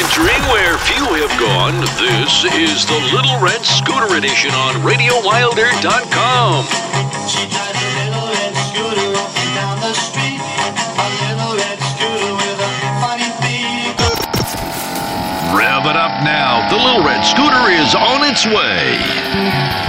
Entering where few have gone, this is the Little Red Scooter Edition on RadioWilder.com. She tried a little red scooter up and down the street. A little red scooter with a funny beak. Rev it up now. The Little Red Scooter is on its way.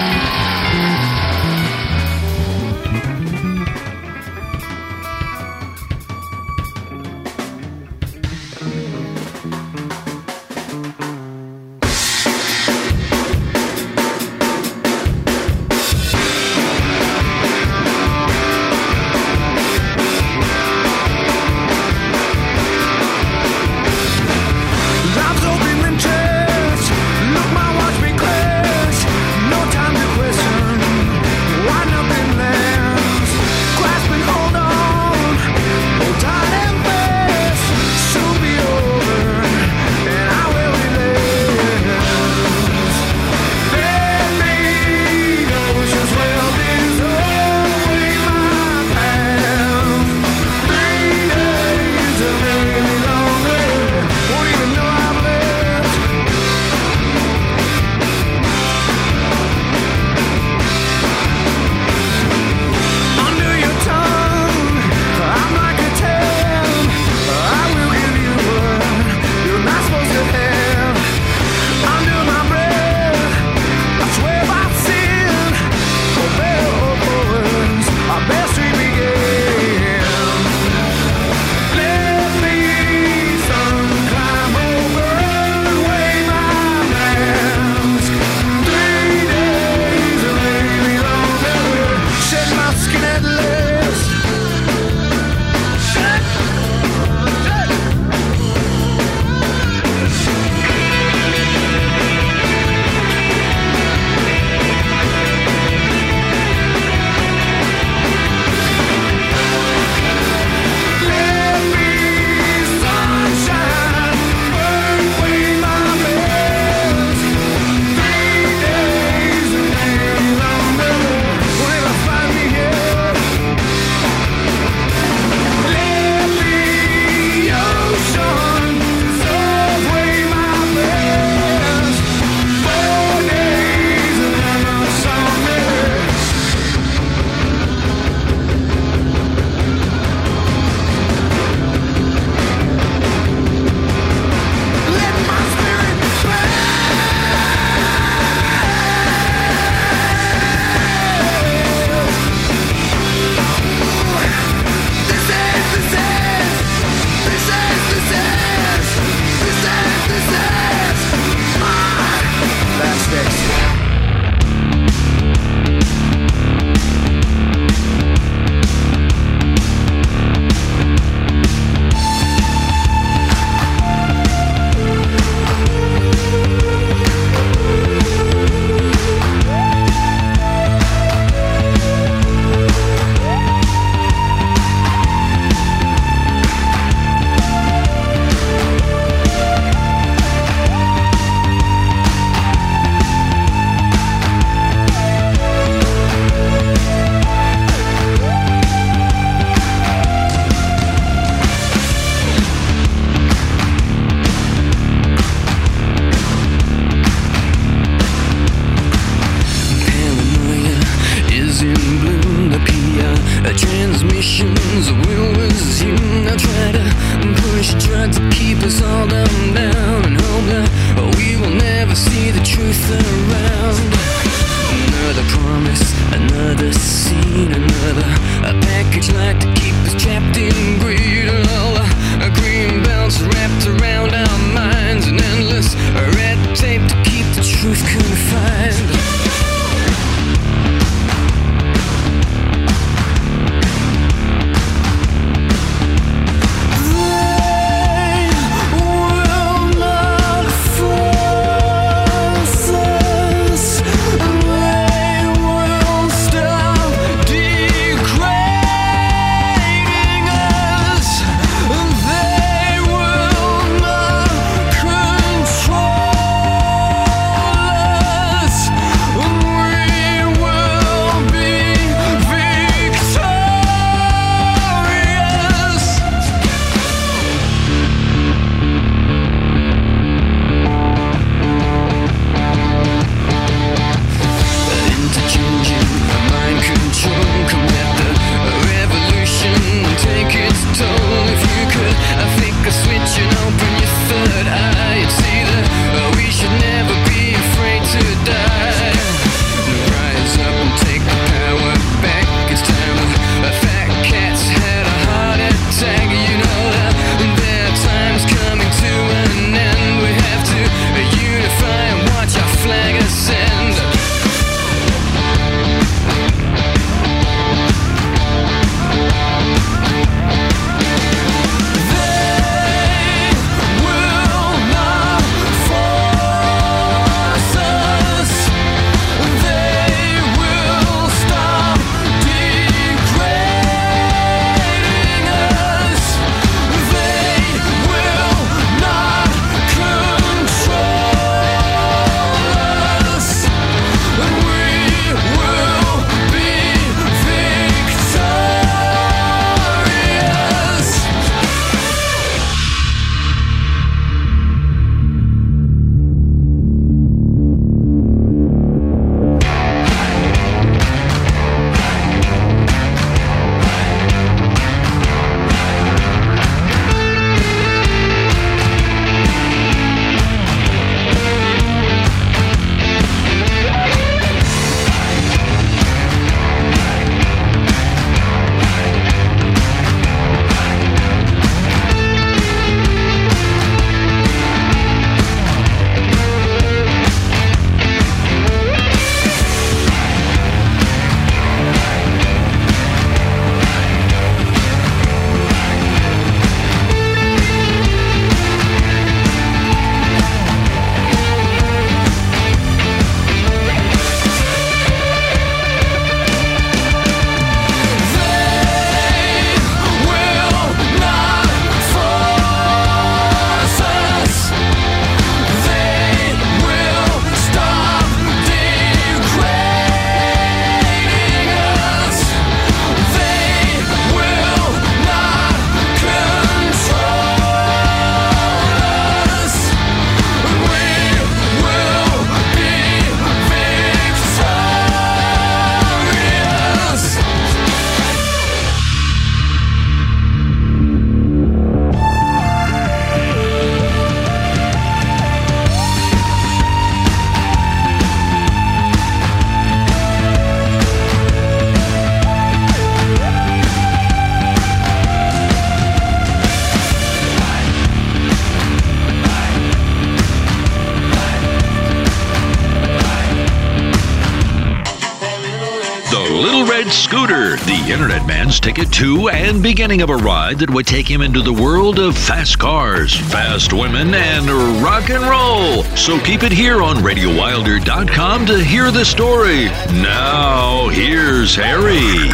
Internet man's ticket to and beginning of a ride that would take him into the world of fast cars, fast women, and rock and roll. So keep it here on RadioWilder.com to hear the story. Now, here's Harry.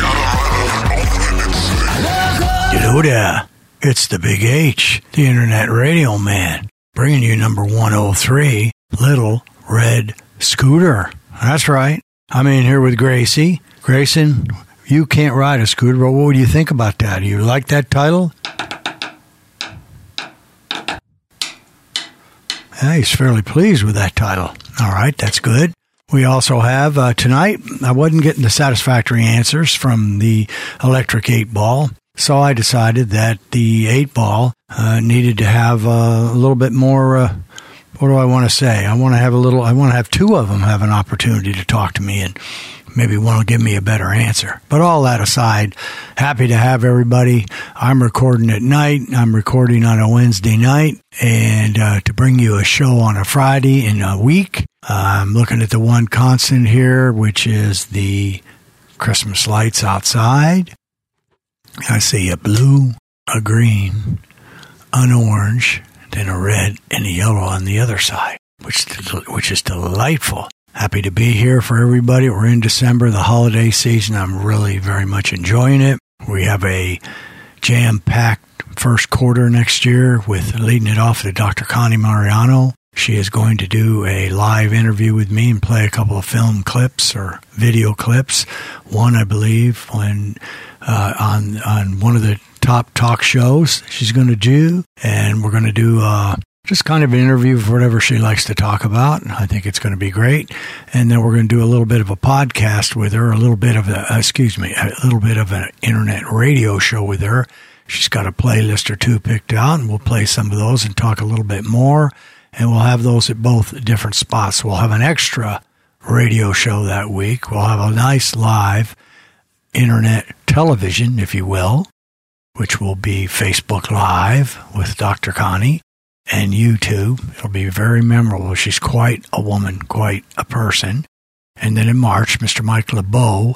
Hello there. It's the Big H, the Internet Radio Man, bringing you number 103, Little Red Scooter. That's right. I'm in here with Gracie. Grayson, you can't ride a scooter, what would you think about that? Do you like that title? Yeah, he's fairly pleased with that title. All right, that's good. We also have uh, tonight, I wasn't getting the satisfactory answers from the electric eight ball. So I decided that the eight ball uh, needed to have uh, a little bit more. Uh, what do I want to say? I want to have a little. I want to have two of them have an opportunity to talk to me, and maybe one will give me a better answer. But all that aside, happy to have everybody. I'm recording at night. I'm recording on a Wednesday night, and uh, to bring you a show on a Friday in a week. I'm looking at the one constant here, which is the Christmas lights outside. I see a blue, a green, an orange, then a red, and a yellow on the other side, which which is delightful. Happy to be here for everybody. We're in December, the holiday season. I'm really very much enjoying it. We have a jam-packed first quarter next year with leading it off to Dr. Connie Mariano. She is going to do a live interview with me and play a couple of film clips or video clips. One, I believe, when uh, on on one of the top talk shows she's going to do, and we're going to do uh, just kind of an interview for whatever she likes to talk about. I think it's going to be great, and then we're going to do a little bit of a podcast with her, a little bit of a excuse me, a little bit of an internet radio show with her. She's got a playlist or two picked out, and we'll play some of those and talk a little bit more. And we'll have those at both different spots. We'll have an extra radio show that week. We'll have a nice live internet television, if you will, which will be Facebook Live with Dr. Connie and you YouTube. It'll be very memorable. She's quite a woman, quite a person. And then in March, Mr. Mike LaBauve,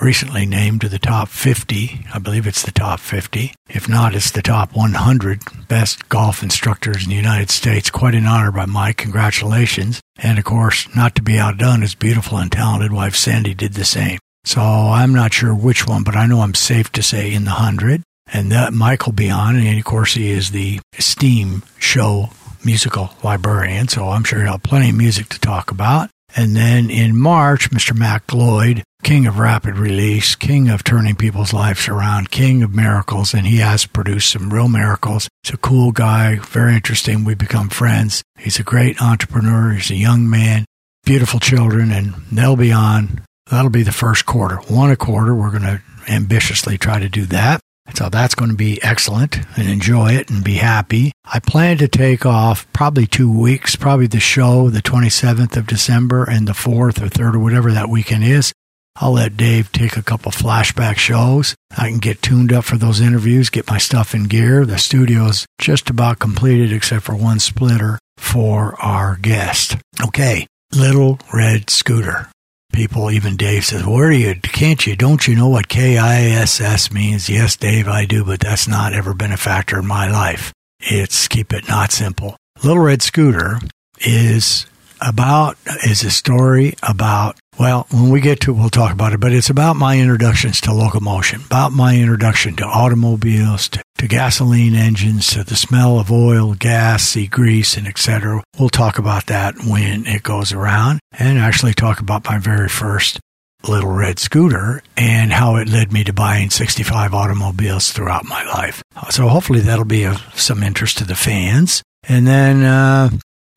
recently named to the top 50. I believe it's the top 50. If not, it's the top 100 best golf instructors in the United States. Quite an honor by Mike. Congratulations. And of course, not to be outdone, his beautiful and talented wife Sandy did the same. So I'm not sure which one, but I know I'm safe to say in the 100. And that Mike will be on. And of course, he is the Steam show musical librarian. So I'm sure he'll have plenty of music to talk about. And then in March, Mr. Mac Lloyd, king of rapid release, king of turning people's lives around, king of miracles, and he has produced some real miracles. He's a cool guy, very interesting. We become friends. He's a great entrepreneur. He's a young man, beautiful children, and they'll be on. That'll be the first quarter. One a quarter. We're going to ambitiously try to do that. So that's going to be excellent and enjoy it and be happy. I plan to take off probably two weeks, probably the show, the 27th of December and the 4th or 3rd or whatever that weekend is. I'll let Dave take a couple flashback shows. I can get tuned up for those interviews, get my stuff in gear. The studio's just about completed except for one splitter for our guest. Okay, Little Red Scooter people, even Dave says, Where are you? Can't you? Don't you know what KISS means? Yes, Dave, I do, but that's not ever been a factor in my life. It's keep it not simple. Little Red Scooter is about, is a story about, well, when we get to it, we'll talk about it, but it's about my introductions to locomotion, about my introduction to automobiles, to, to gasoline engines, to the smell of oil, gas, sea grease, and etc. We'll talk about that when it goes around and actually talk about my very first little red scooter and how it led me to buying 65 automobiles throughout my life. So hopefully that'll be of some interest to the fans. And then, uh,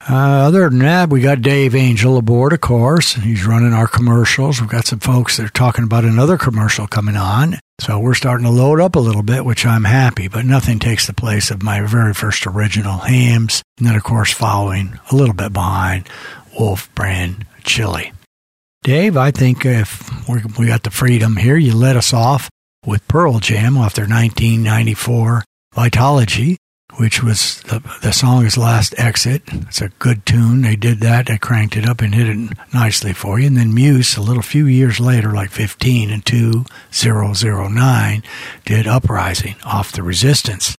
uh, other than that, we got Dave Angel aboard, of course. He's running our commercials. We've got some folks that are talking about another commercial coming on. So we're starting to load up a little bit, which I'm happy, but nothing takes the place of my very first original Hamm's. And then, of course, following a little bit behind Wolf Brand Chili. Dave, I think if we got the freedom here, you let us off with Pearl Jam off their 1994 Vitalogy. Which was the, the song is Last Exit. It's a good tune. They did that. They cranked it up and hit it nicely for you. And then Muse, a little few years later, like 15 and 2009, did Uprising off the Resistance.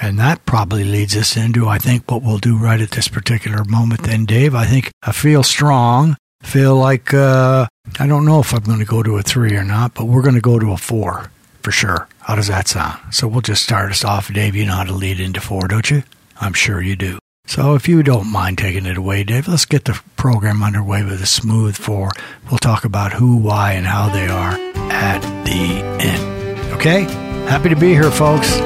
And that probably leads us into, I think, what we'll do right at this particular moment then, Dave. I think I feel strong, feel like, uh, I don't know if I'm going to go to a three or not, but we're going to go to a four for sure. How does that sound? So we'll just start us off. Dave, you know how to lead into four, don't you? I'm sure you do. So if you don't mind taking it away, Dave, let's get the program underway with a smooth four. We'll talk about who, why, and how they are at the end. Okay? Happy to be here, folks.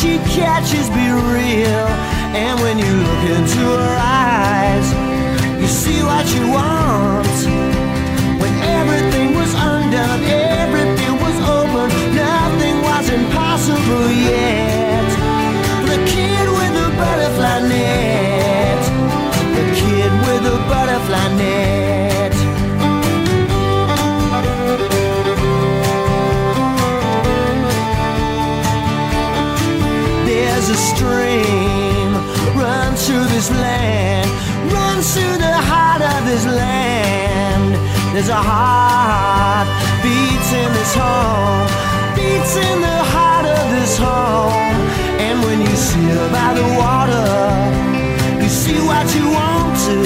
She catches be real? And when you look into her eyes, you see what you want. This land, runs through the heart of this land. There's a heart beats in this home, beats in the heart of this home. And when you see her by the water, you see what you want to.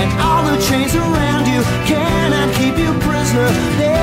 And all the chains around you cannot keep you prisoner. They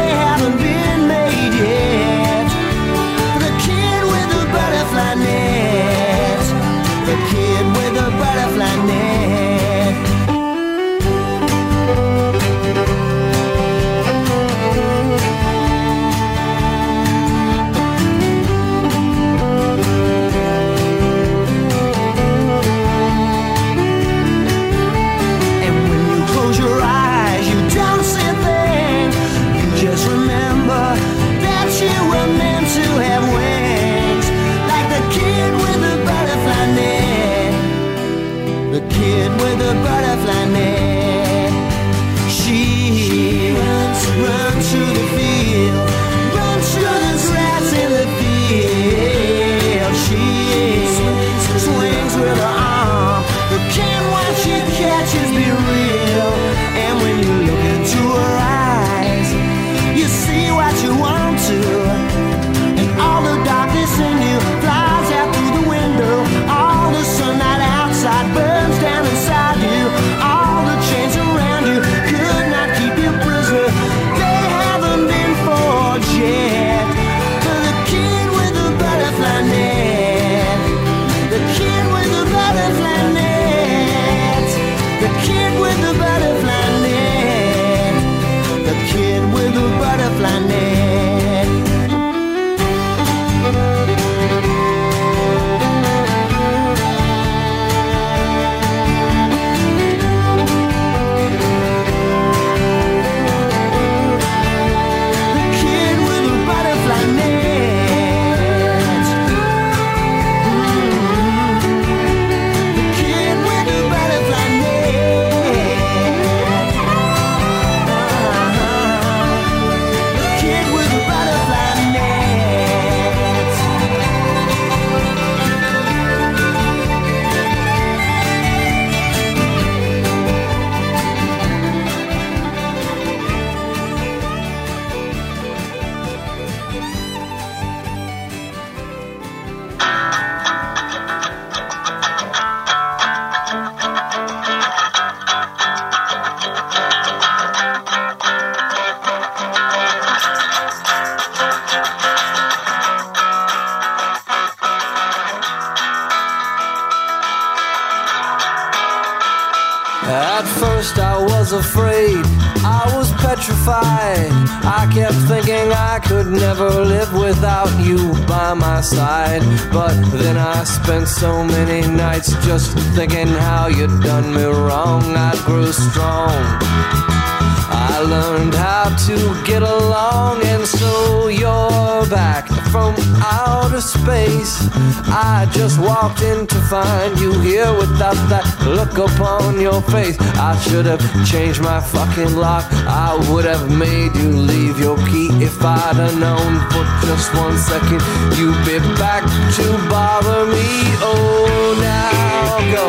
Should have changed my fucking lock. I would have made you leave your key if I'd have known for just one second you'd be back to bother me. Oh, now go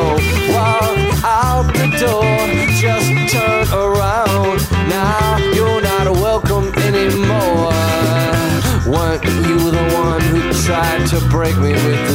walk out the door. Just turn around. Now you're not welcome anymore. Weren't you the one who tried to break me with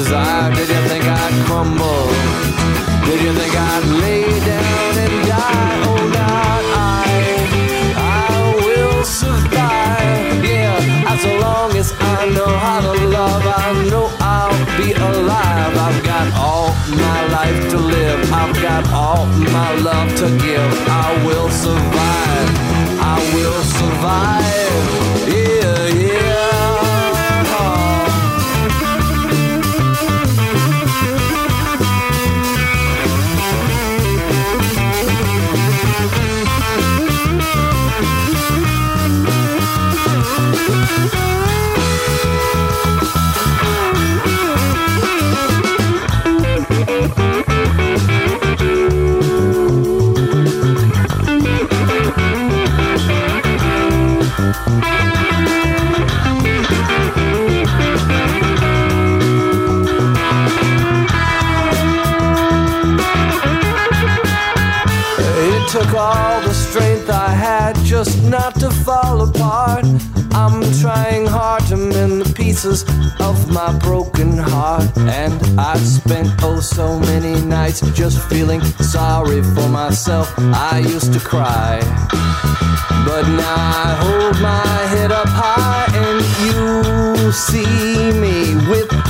my broken heart. And I've spent oh so many nights just feeling sorry for myself. I used to cry. But now I hold my head up high and you see me with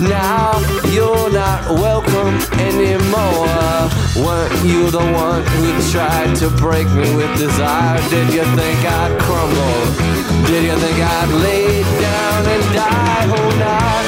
Now you're not welcome anymore. Weren't you the one who tried to break me with desire? Did you think I'd crumble? Did you think I'd lay down and die? Oh, not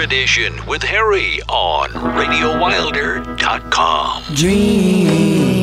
Edition with Harry on RadioWilder.com. Dream,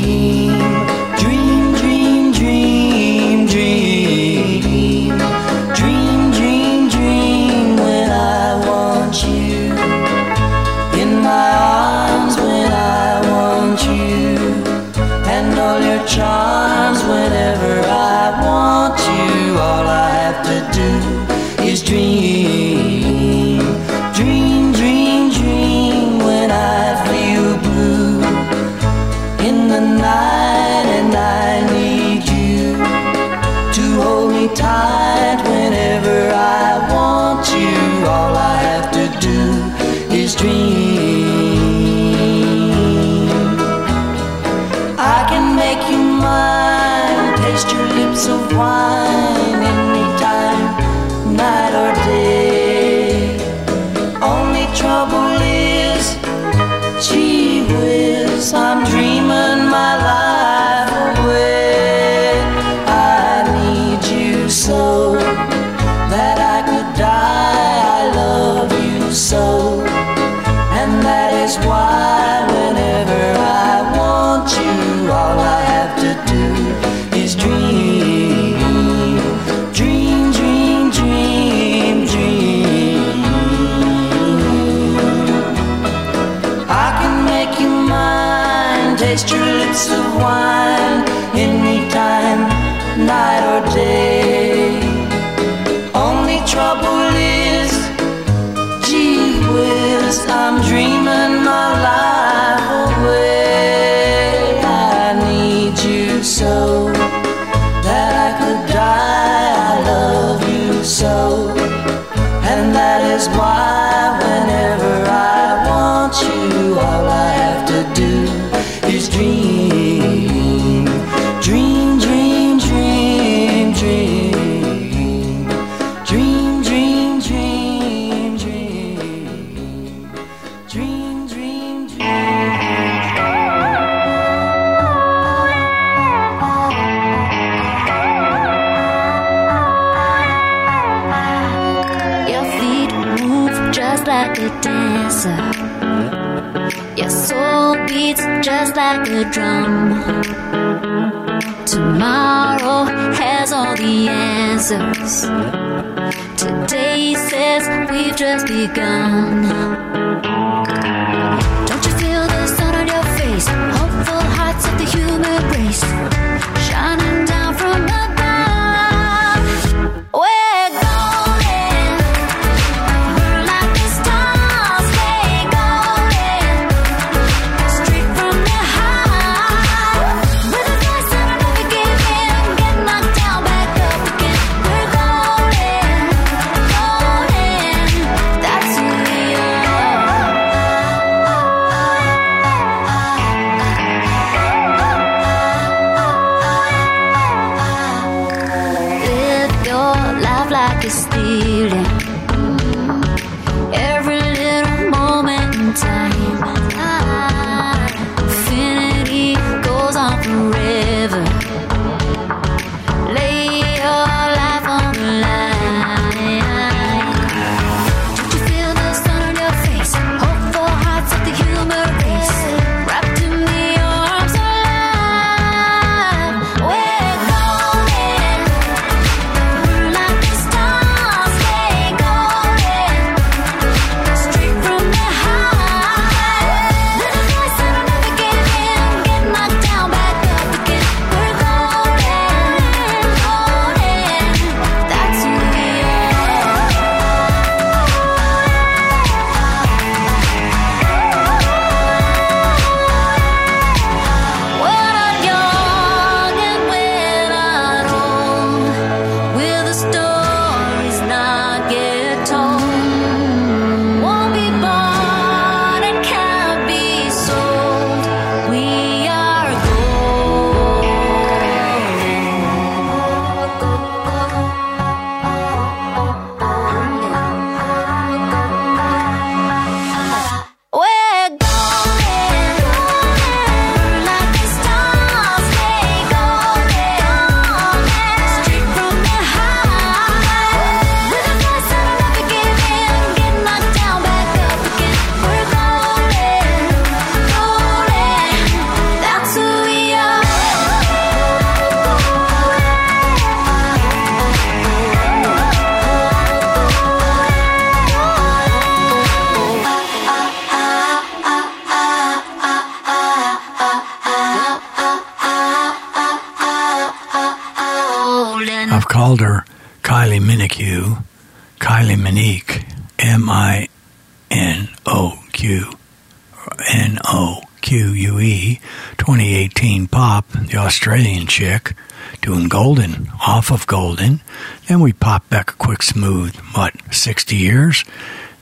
60 years?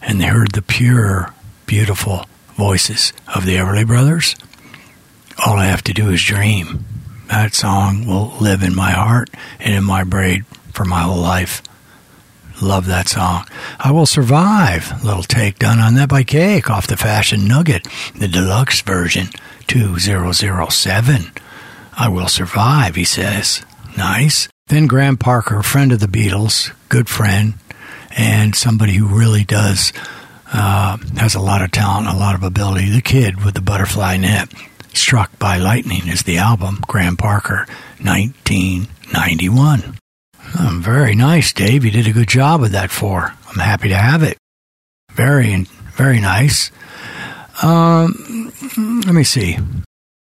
And they heard the pure, beautiful voices of the Everly Brothers. All I have to do is dream. that song will live in my heart and in my brain for my whole life. Love that song. I Will Survive. Little take done on that by Cake off the Fashion Nugget, the deluxe version, 2007. I Will Survive, he says. Nice. Then Graham Parker, friend of the Beatles, good friend, and somebody who really does, uh, has a lot of talent, a lot of ability. The Kid with the Butterfly Net. Struck by Lightning is the album, Graham Parker, 1991. Oh, very nice, Dave. You did a good job with that four. I'm happy to have it. Very, very nice. Um, let me see.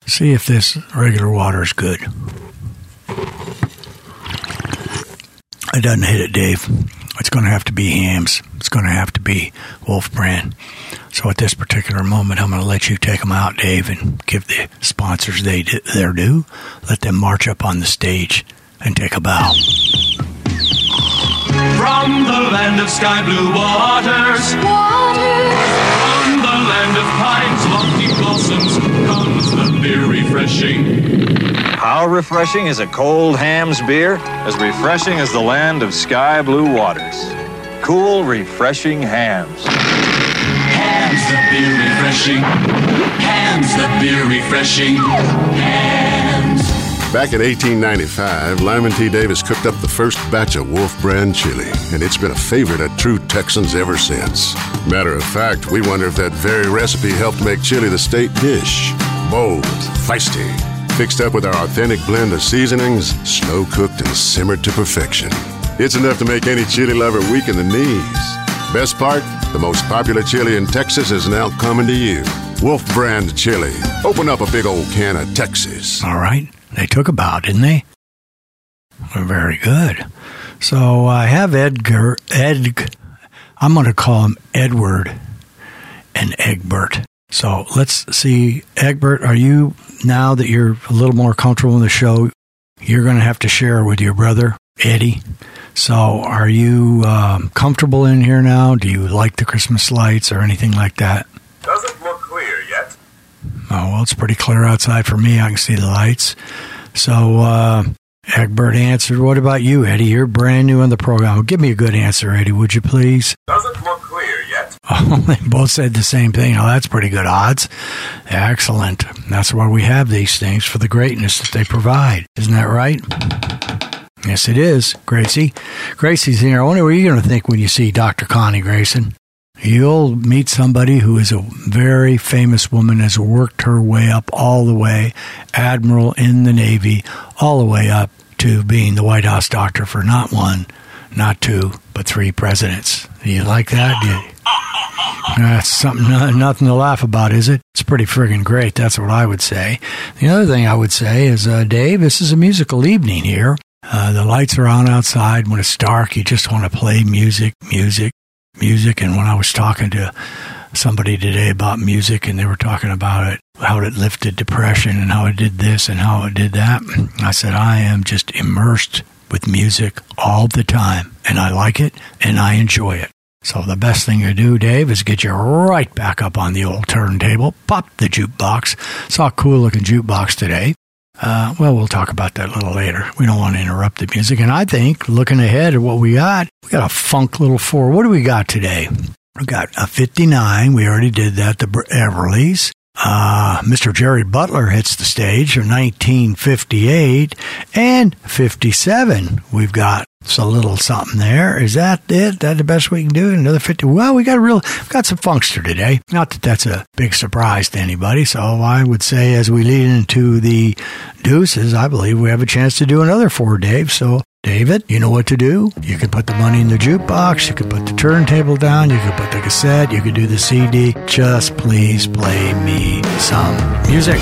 See if this regular water is good. It doesn't hit it, Dave. It's going to have to be Hamm's. It's going to have to be Wolf Brand. So at this particular moment, I'm going to let you take them out, Dave, and give the sponsors they their due. Let them march up on the stage and take a bow. From the land of sky blue waters, from the land of pines, lofty blossoms, comes the beer refreshing. How refreshing is a cold Hamm's beer? As refreshing as the land of sky blue waters. Cool, refreshing Hamm's. Hamm's the beer refreshing. Hamm's the beer refreshing. Hamm's. Back in 1895, Lyman T. Davis cooked up the first batch of Wolf Brand chili, and it's been a favorite at True Texans ever since. Matter of fact, we wonder if that very recipe helped make chili the state dish. Bold, feisty, fixed up with our authentic blend of seasonings, slow cooked and simmered to perfection. It's enough to make any chili lover weak in the knees. Best part, the most popular chili in Texas is now coming to you. Wolf Brand Chili. Open up a big old can of Texas. All right. They took a bow, didn't they? Very good. So uh, I have Edgar, Ed, I'm going to call him Edward and Egbert. So let's see. Egbert, are you, now that you're a little more comfortable in the show, you're going to have to share with your brother, Eddie. So are you um, comfortable in here now? Do you like the Christmas lights or anything like that? Doesn't look clear yet. Oh, well, it's pretty clear outside for me. I can see the lights. So, uh, Egbert answered, What about you, Eddie? You're brand new on the program. Give me a good answer, Eddie, would you please? Doesn't look. Oh, they both said the same thing. Oh, that's pretty good odds. Excellent. That's why we have these things for the greatness that they provide. Isn't that right? Yes, it is, Gracie. Gracie's here. I wonder what you're going to think when you see Dr. Connie Grayson. You'll meet somebody who is a very famous woman, has worked her way up all the way, admiral in the Navy, all the way up to being the White House doctor for not one, not two, but three presidents. Do you like that? That's something, nothing to laugh about, is it? It's pretty friggin' great. That's what I would say. The other thing I would say is, uh, Dave, this is a musical evening here. Uh, the lights are on outside. When it's dark, you just want to play music, music, music. And when I was talking to somebody today about music and they were talking about it, how it lifted depression and how it did this and how it did that, I said, I am just immersed with music all the time and I like it and I enjoy it. So the best thing to do, Dave, is get you right back up on the old turntable, pop the jukebox. Saw a cool looking jukebox today. Uh, well, we'll talk about that a little later. We don't want to interrupt the music. And I think, looking ahead at what we got, we got a funk little four. What do we got today? We got a 59. We already did that. The Everlys. Uh, Mr. Jerry Butler hits the stage of 1958 and 57. We've got a little something there. Is that it? That the best we can do? Another 50? Well, we got real, got some funkster today. Not that that's a big surprise to anybody. So I would say as we lead into the deuces, I believe we have a chance to do another four, Dave. So David, you know what to do. You can put the money in the jukebox. You can put the turntable down. You can put the cassette. You can do the CD. Just please play me some music.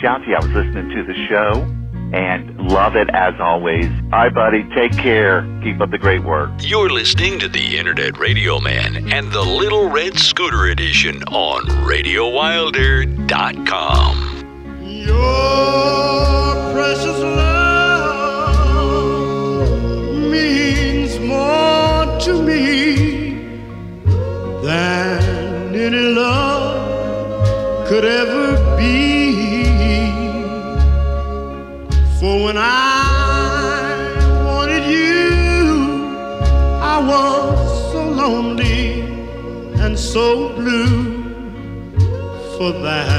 reach out to you. I was listening to the show and love it as always. Hi, buddy. Take care. Keep up the great work. You're listening to the Internet Radio Man and the Little Red Scooter Edition on RadioWilder.com. that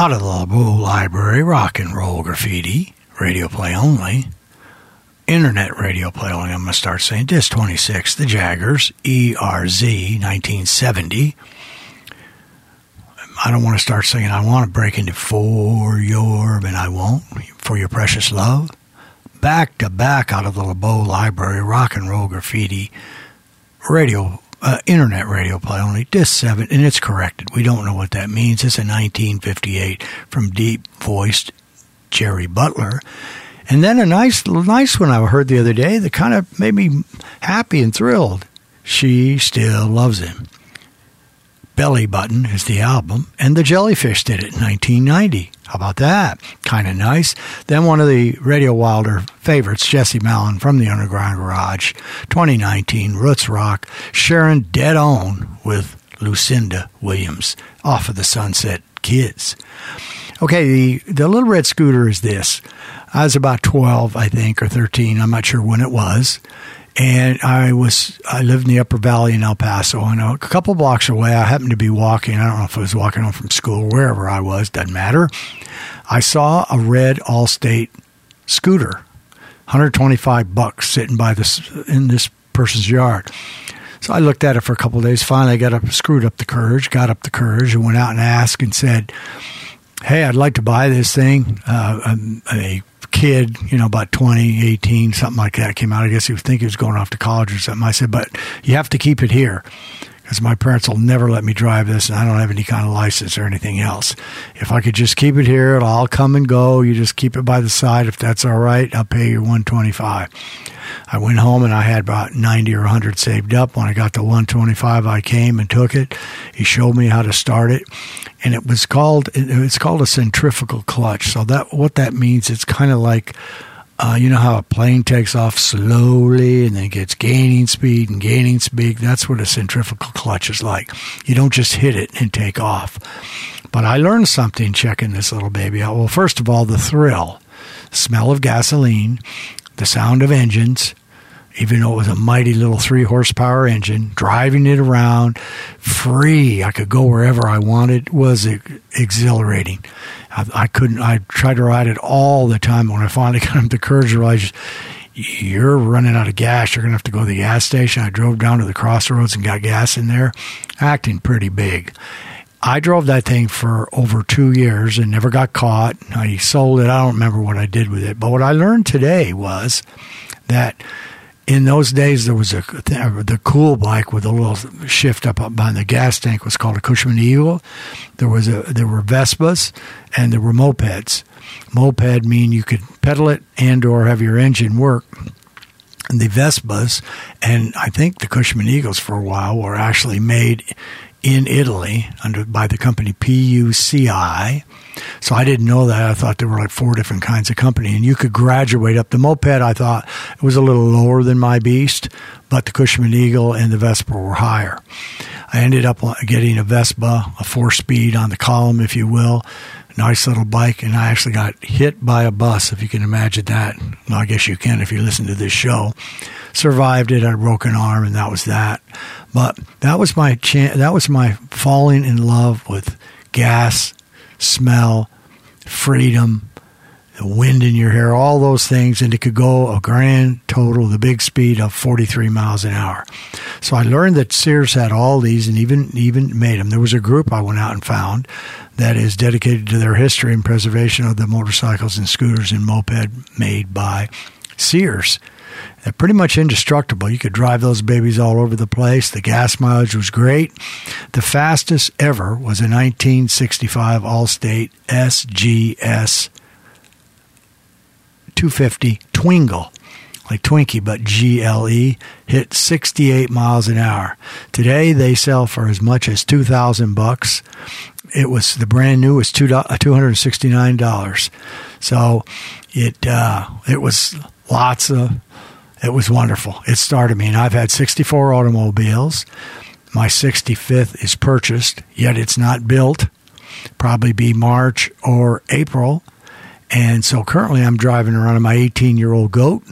out of the LaBauve Library, rock and roll graffiti, radio play only. Internet radio play only, I'm going to start saying. Disc 26, The Jaggers, ERZ, 1970. I don't want to start singing, I want to break into For Your, and I won't, For Your Precious Love. Back to back out of the LaBauve Library, rock and roll graffiti, radio, uh, internet radio play only, disc 7, and it's corrected. We don't know what that means. It's a 1958 from deep voiced Jerry Butler. And then a nice, nice one I heard the other day that kind of made me happy and thrilled. She still loves him. Belly Button is the album, and the Jellyfish did it in 1990. How about that? Kind of nice. Then one of the Radio Wilder favorites, Jesse Malin from the Underground Garage, 2019, Roots Rock, Sharon Dead On with Lucinda Williams off of the Sunset Kids. Okay, the, the Little Red Scooter is this. I was about 12, I think, or 13. I'm not sure when it was and I was I lived in the Upper Valley in El Paso, and a couple blocks away, I happened to be walking. I don't know if I was walking home from school, or wherever I was, doesn't matter. I saw a red Allstate scooter, 125 bucks, sitting by this in this person's yard. So I looked at it for a couple days. Finally, I got up, screwed up the courage, got up the courage, and went out and asked and said, "Hey, I'd like to buy this thing." Uh, a, a kid, you know, about 20, 18, something like that came out. I guess he was thinking he was going off to college or something. I said, but you have to keep it here because my parents will never let me drive this and I don't have any kind of license or anything else. If I could just keep it here, it'll all come and go. You just keep it by the side. If that's all right, I'll pay you 125. I went home and I had about 90 or 100 saved up. When I got to 125, I came and took it. He showed me how to start it and it was called it's called a centrifugal clutch. So that what that means it's kind of like uh, you know how a plane takes off slowly and then gets gaining speed and gaining speed. That's what a centrifugal clutch is like. You don't just hit it and take off. But I learned something checking this little baby out. Well, first of all, the thrill, smell of gasoline, the sound of engines, even though it was a mighty little three horsepower engine, driving it around free. I could go wherever I wanted was exhilarating. I, I couldn't, I tried to ride it all the time. When I finally got up the courage to realize you're running out of gas, you're going to have to go to the gas station. I drove down to the crossroads and got gas in there, acting pretty big. I drove that thing for over two years and never got caught. I sold it. I don't remember what I did with it. But what I learned today was that in those days there was a the cool bike with a little shift up behind the gas tank was called a Cushman Eagle. There was a there were Vespas and there were mopeds. Moped mean you could pedal it and or have your engine work. The Vespas and I think the Cushman Eagles for a while were actually made in Italy under by the company PUCI. So I didn't know that. I thought there were like four different kinds of company, and you could graduate up. The moped, I thought it was a little lower than my beast, but the Cushman Eagle and the Vespa were higher. I ended up getting a Vespa, a four speed on the column, if you will. Nice little bike, and I actually got hit by a bus, if you can imagine that. Well, I guess you can if you listen to this show. Survived it, had a broken arm, and that was that. But that was my chan- that was my falling in love with gas, smell, freedom, the wind in your hair, all those things, and it could go a grand total, the big speed of 43 miles an hour. So I learned that Sears had all these and even even made them. There was a group I went out and found that is dedicated to their history and preservation of the motorcycles and scooters and moped made by Sears. They're pretty much indestructible. You could drive those babies all over the place. The gas mileage was great. The fastest ever was a 1965 Allstate SGS 250 Twingle, like Twinkie, but GLE, hit 68 miles an hour. Today they sell for as much as 2,000 bucks. It was the brand new was two two hundred sixty nine dollars. So it uh, it was lots of it was wonderful. It started me, and I've had 64 automobiles. My 65th is purchased, yet it's not built. Probably be March or April. And so currently I'm driving around in my 18 year old goat,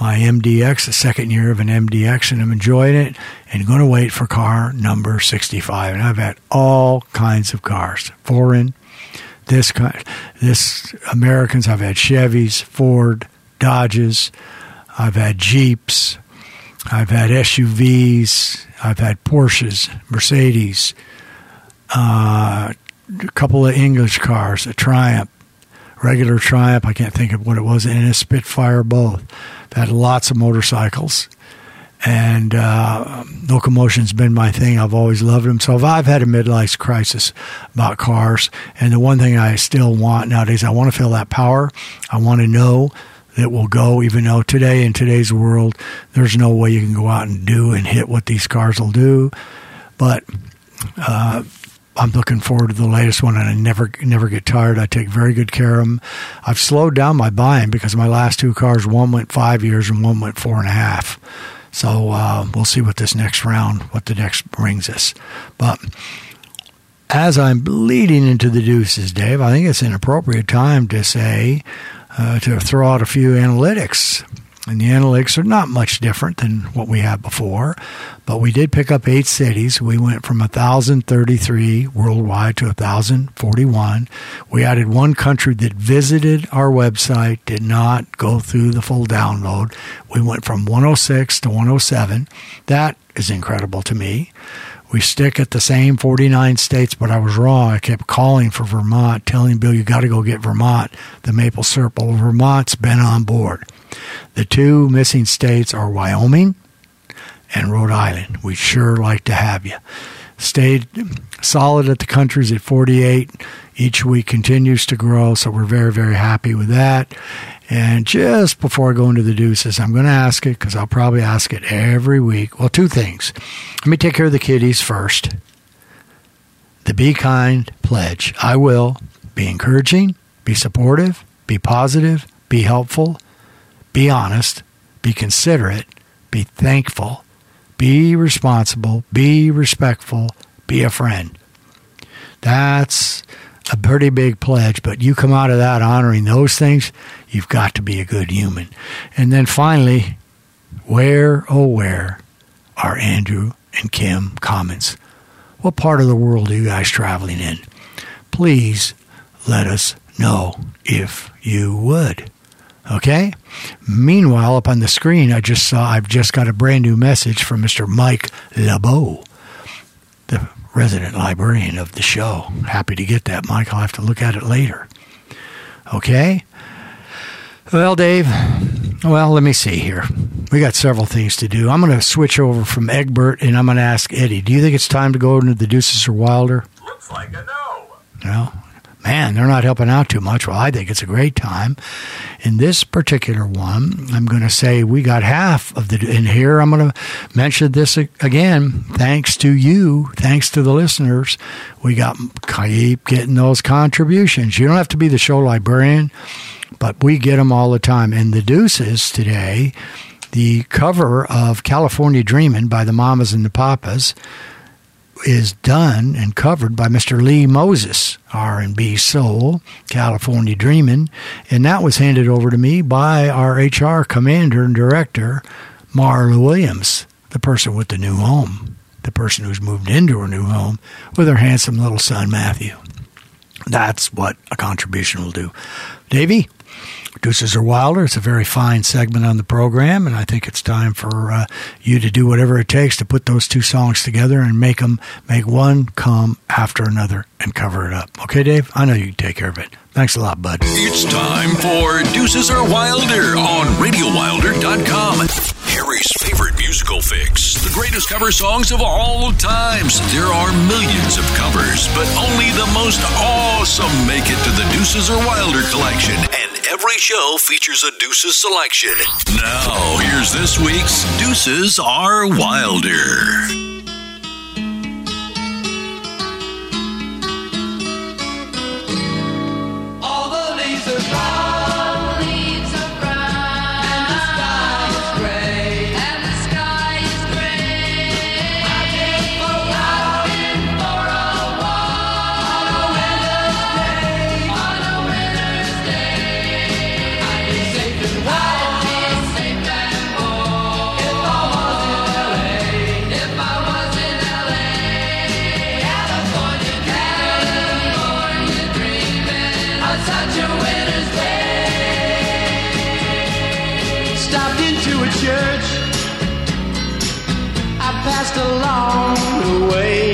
my MDX, the second year of an MDX, and I'm enjoying it and going to wait for car number 65. And I've had all kinds of cars, foreign, this kind, this Americans. I've had Chevys, Ford, Dodges. I've had Jeeps. I've had SUVs. I've had Porsches, Mercedes, uh, a couple of English cars, a Triumph, regular Triumph. I can't think of what it was, and a Spitfire both. Had lots of motorcycles, and uh, locomotion's been my thing. I've always loved them. So I've had a midlife crisis about cars, and the one thing I still want nowadays, I want to feel that power. I want to know that will go, even though today in today's world, there's no way you can go out and do and hit what these cars will do. But uh, I'm looking forward to the latest one, and I never never get tired. I take very good care of them. I've slowed down my buying because my last two cars, one went five years and one went four and a half. So uh, we'll see what this next round, what the next brings us. But as I'm bleeding into the deuces, Dave, I think it's an appropriate time to say uh, to throw out a few analytics. And the analytics are not much different than what we had before, but we did pick up eight cities. We went from 1,033 worldwide to 1,041. We added one country that visited our website, did not go through the full download. We went from 106 to 107. That is incredible to me. We stick at the same 49 states, but I was wrong. I kept calling for Vermont, telling Bill, you got to go get Vermont, the maple syrup. Well, Vermont's been on board. The two missing states are Wyoming and Rhode Island. We'd sure like to have you. Stayed solid at the countries at 48. Each week continues to grow, so we're very, very happy with that. And just before I go into the deuces, I'm going to ask it because I'll probably ask it every week. Well, two things. Let me take care of the kiddies first. The Be Kind pledge. I will be encouraging, be supportive, be positive, be helpful, be honest, be considerate, be thankful, be responsible, be respectful, be a friend. That's a pretty big pledge, but you come out of that honoring those things, you've got to be a good human. And then finally, where, oh, where are Andrew and Kim Commons? What part of the world are you guys traveling in? Please let us know if you would. Okay? Meanwhile, up on the screen, I just saw, I've just got a brand new message from Mr. Mike LaBauve, the resident librarian of the show. Happy to get that, Mike. I'll have to look at it later. Okay? Well, Dave, well, let me see here. We got several things to do. I'm going to switch over from Egbert and I'm going to ask Eddie, do you think it's time to go into the Deuces or Wilder? Looks like a no. No. Man, they're not helping out too much. Well, I think it's a great time. In this particular one, I'm going to say we got half of the. And here I'm going to mention this again. Thanks to you, thanks to the listeners, we got keep getting those contributions. You don't have to be the show librarian, but we get them all the time. And the deuces today, the cover of California Dreamin' by the Mamas and the Papas is done and covered by Mr. Lee Moses, R&B Soul, California Dreamin', and that was handed over to me by our HR commander and director, Marla Williams, the person with the new home, the person who's moved into her new home with her handsome little son, Matthew. That's what a contribution will do. Davey, Deuces are Wilder. It's a very fine segment on the program, and I think it's time for uh, you to do whatever it takes to put those two songs together and make them make one come after another and cover it up. Okay, Dave? I know you can take care of it. Thanks a lot, bud. It's time for Deuces Are Wilder on RadioWilder.com. Harry's favorite musical fix. The greatest cover songs of all times. There are millions of covers, but only the most awesome make it to the Deuces Are Wilder collection. And every show features a Deuces selection. Now, here's this week's Deuces are Wilder. Along the long way.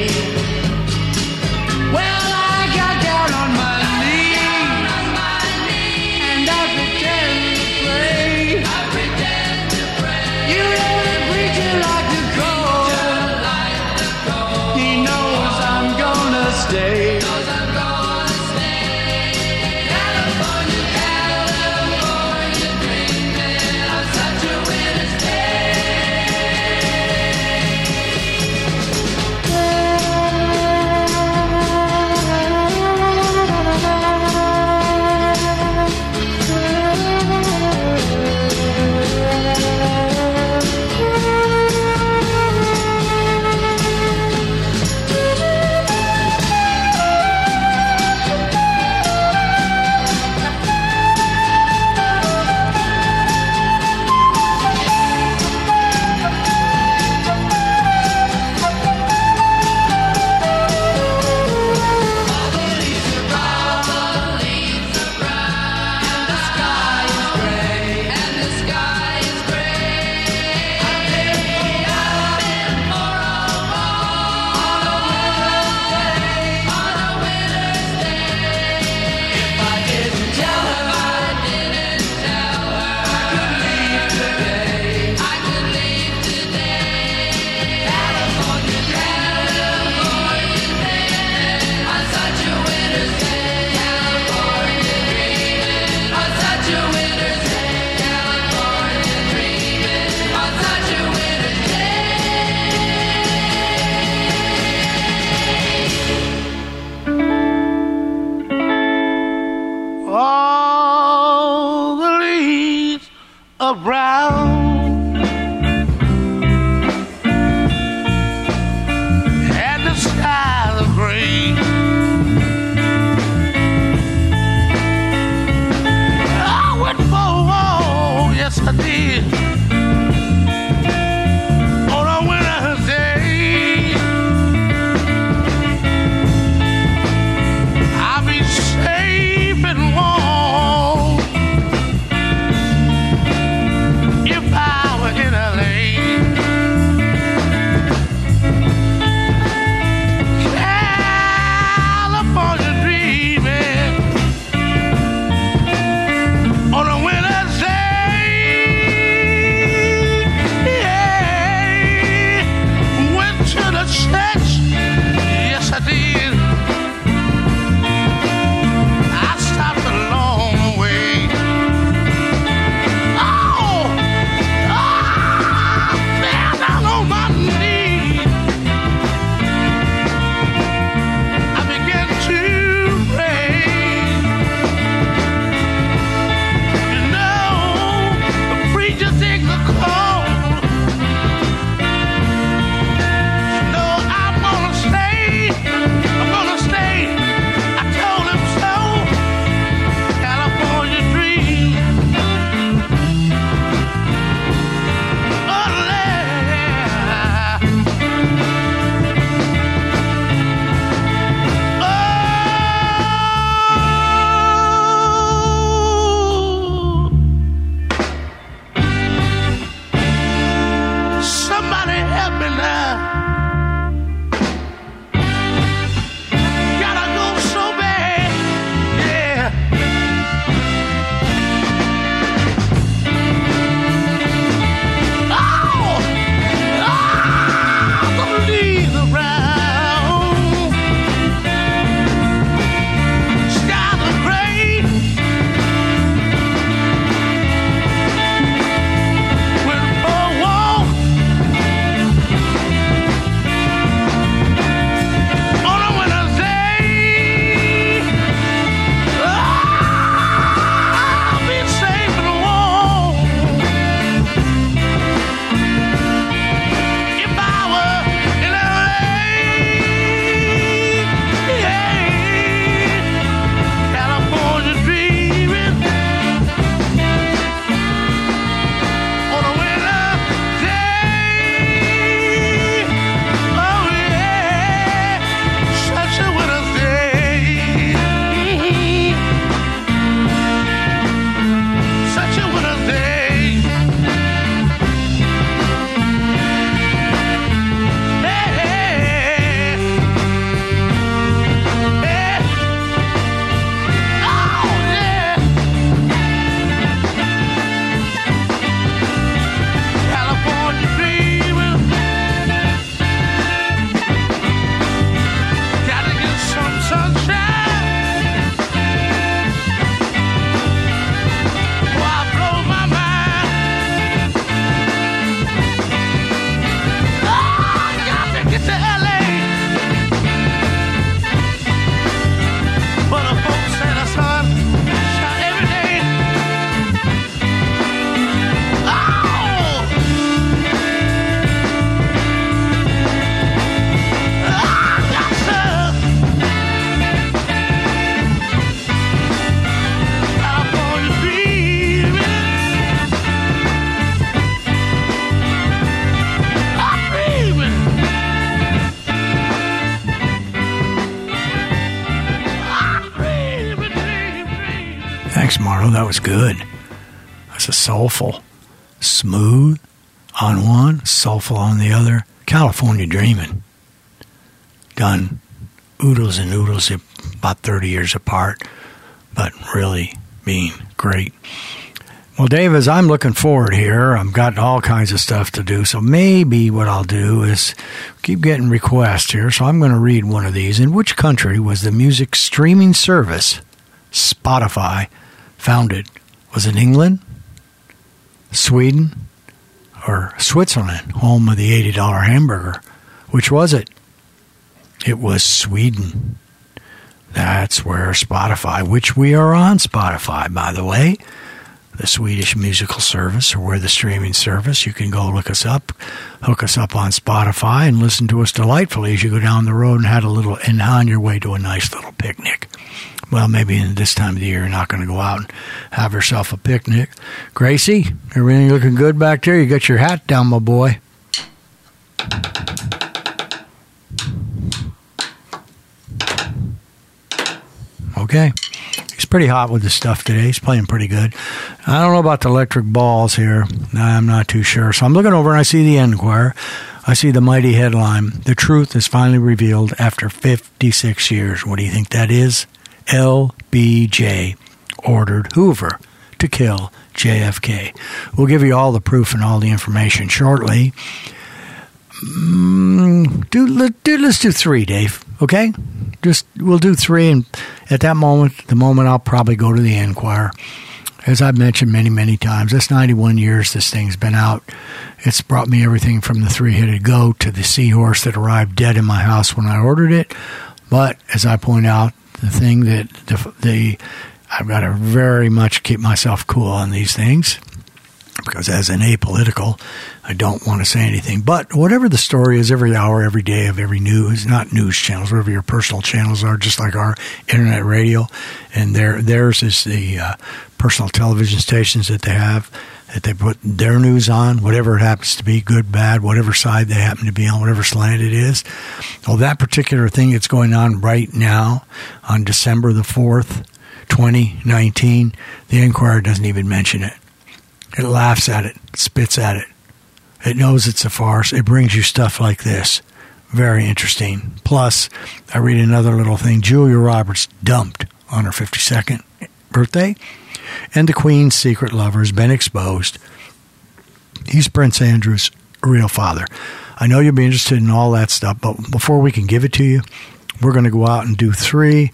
Was good. That's a soulful, smooth on one, soulful on the other. California Dreaming. Done oodles and oodles about 30 years apart, but really being great. Well, Dave, as I'm looking forward here, I've got all kinds of stuff to do. So maybe what I'll do is keep getting requests here. So I'm going to read one of these. In which country was the music streaming service Spotify founded? Was it England, Sweden, or Switzerland, home of the $80 hamburger? Which was it? It was Sweden. That's where Spotify, which we are on Spotify, by the way, the Swedish musical service or where the streaming service. You can go look us up, hook us up on Spotify, and listen to us delightfully as you go down the road and had a little and on your way to a nice little picnic. Well, maybe in this time of the year you're not going to go out and have yourself a picnic. Gracie, everything looking good back there? You got your hat down, my boy. Okay. He's pretty hot with his stuff today. He's playing pretty good. I don't know about the electric balls here. I'm not too sure. So I'm looking over and I see the Enquirer. I see the mighty headline. The truth is finally revealed after 56 years. What do you think that is? LBJ ordered Hoover to kill JFK. We'll give you all the proof and all the information shortly. Mm, do, let, do let's do three, Dave. Okay, just we'll do three, and at that moment, the moment I'll probably go to the Enquirer. As I've mentioned many, many times, that's 91 years this thing's been out. It's brought me everything from the three-headed goat to the seahorse that arrived dead in my house when I ordered it. But as I point out, the thing that the, the I've got to very much keep myself cool on these things because as an apolitical, I don't want to say anything. But whatever the story is, every hour, every day of every news, not news channels, whatever your personal channels are, just like our internet radio, and their theirs is the uh, personal television stations that they have that they put their news on, whatever it happens to be, good, bad, whatever side they happen to be on, whatever slant it is. Well, that particular thing that's going on right now on December the fourth, 2019, the Enquirer doesn't even mention it. It laughs at it, spits at it. It knows it's a farce. It brings you stuff like this. Very interesting. Plus, I read another little thing. Julia Roberts dumped on her 52nd birthday, and the Queen's secret lover has been exposed. He's Prince Andrew's real father. I know you'll be interested in all that stuff, but before we can give it to you, we're going to go out and do three.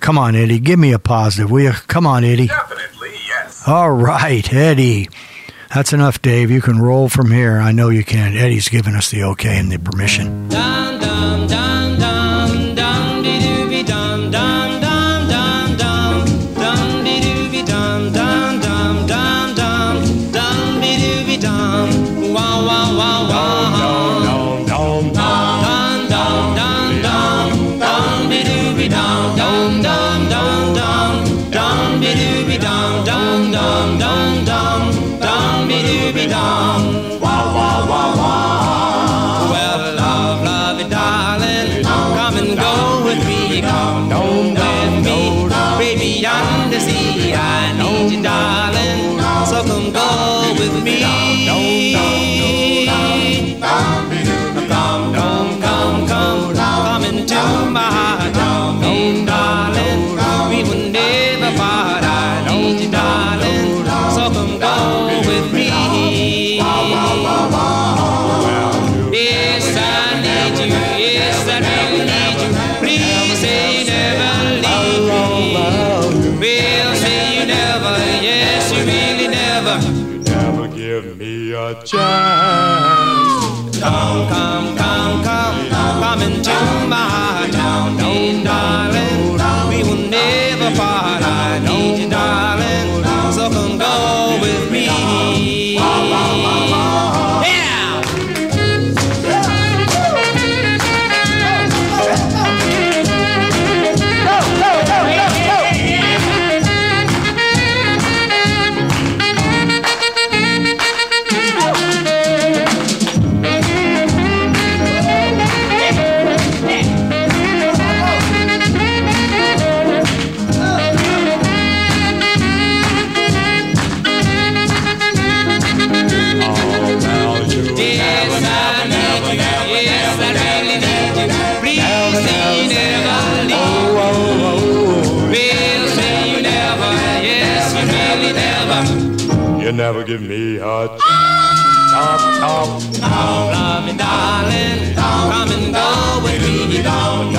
Come on, Eddie. Give me a positive, will you? Come on, Eddie. Definitely, yes. All right, Eddie. That's enough, Dave. You can roll from here. I know you can. Eddie's given us the okay and the permission. Dum dum never give me a chance. chop, chop. Don't love me, darling. Come and go with me, don't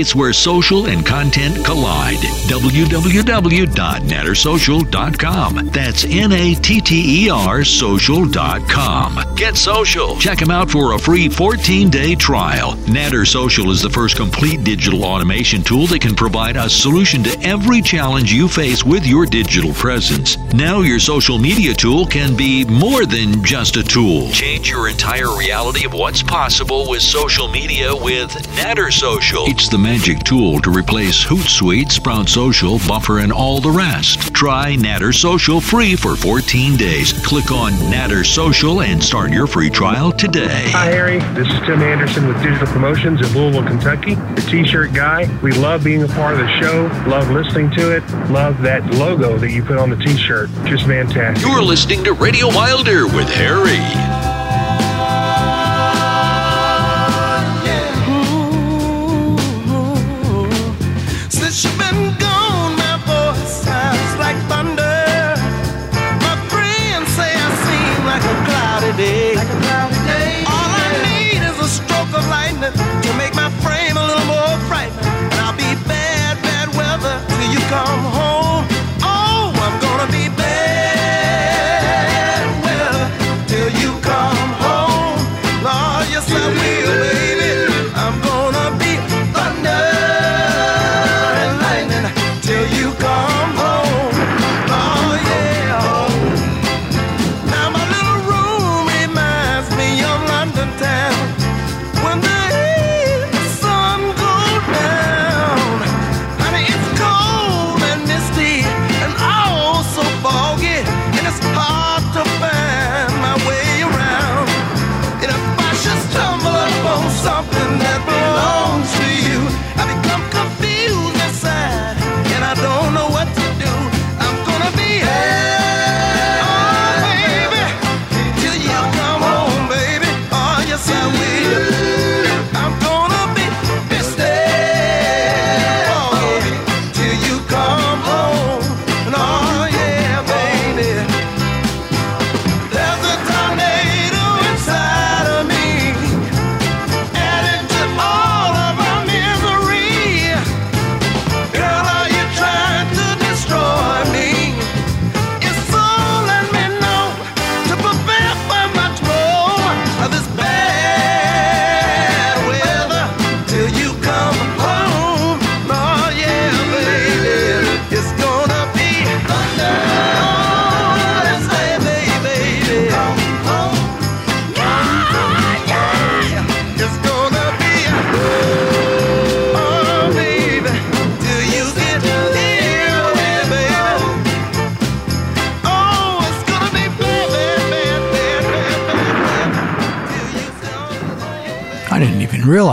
It's where social and content collide. www.nattersocial.com. That's N A T T E R social.com. Get social. Check them out for a free 14 day trial. Natter Social is the first complete digital automation tool that can provide a solution to every challenge you face with your digital presence. Now, your social media tool can be more than just a tool. Change your entire reality of what's possible with social media with Natter Social. It's the magic tool to replace Hootsuite, Sprout Social, Buffer, and all the rest. Try Natter Social free for 14 days. Click on Natter Social and start your free trial today. Hi, Harry. This is Tim Anderson with Digital Promotions in Louisville, Kentucky. The T-shirt guy. We love being a part of the show. Love listening to it. Love that logo that you put on the T-shirt. Just fantastic. You're listening to Radio Wilder with Harry.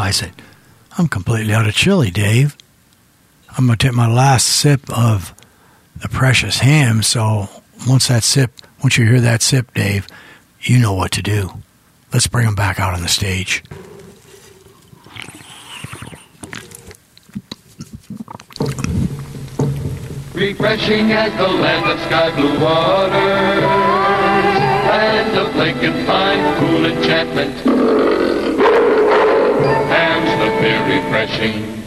Even said. I'm completely out of chili, Dave. I'm going to take my last sip of the precious ham. So once that sip, once you hear that sip, Dave, you know what to do. Let's bring them back out on the stage. Refreshing as the land of sky blue waters, land of lake and pine, cool enchantment. Hamm's the very refreshing.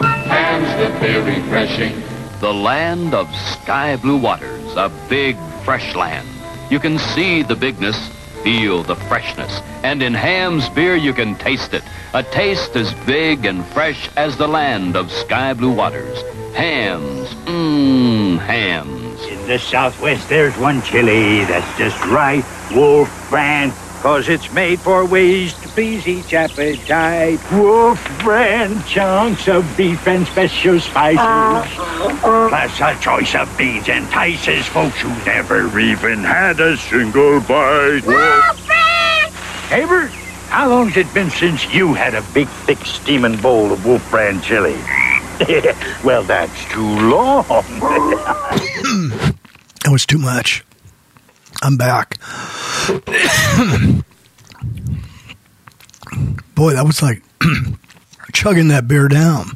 Hamm's the very refreshing. The land of sky blue waters, a big, fresh land. You can see the bigness, feel the freshness, and in Hamm's beer you can taste it. A taste as big and fresh as the land of sky blue waters. Hamm's, mmm, Hamm's. In the Southwest, there's one chili that's just right. Wolf brand, cause it's made for ways to please each appetite. Wolf brand, chunks of beef and special spices. Uh-huh. Plus a choice of beans entices folks who never even had a single bite. Wolf brand! Haber, how long's it been since you had a big, thick, steaming bowl of Wolf brand chili? well, that's too long. Hmm. That was too much. I'm back. Boy, that was like chugging that beer down.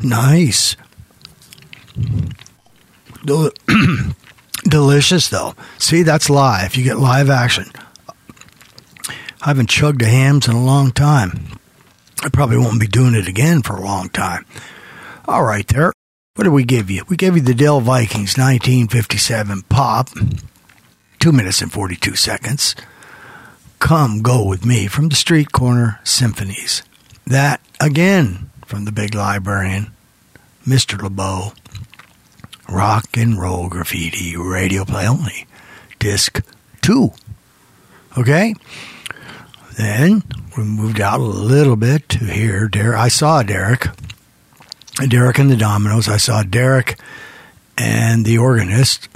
Nice. Del- Delicious, though. See, that's live. You get live action. I haven't chugged a Hamm's in a long time. I probably won't be doing it again for a long time. All right, there. What did we give you? We gave you the Del-Vikings 1957 pop, 2 minutes and 42 seconds. Come Go With Me from the Street Corner Symphonies. That, again, from the big librarian, Mr. LaBauve. Rock and Roll Graffiti, radio play only. Disc 2. Okay? Then we moved out a little bit to here. Derek, I saw Derek. Derek and the Dominos. I saw Derek and the organist.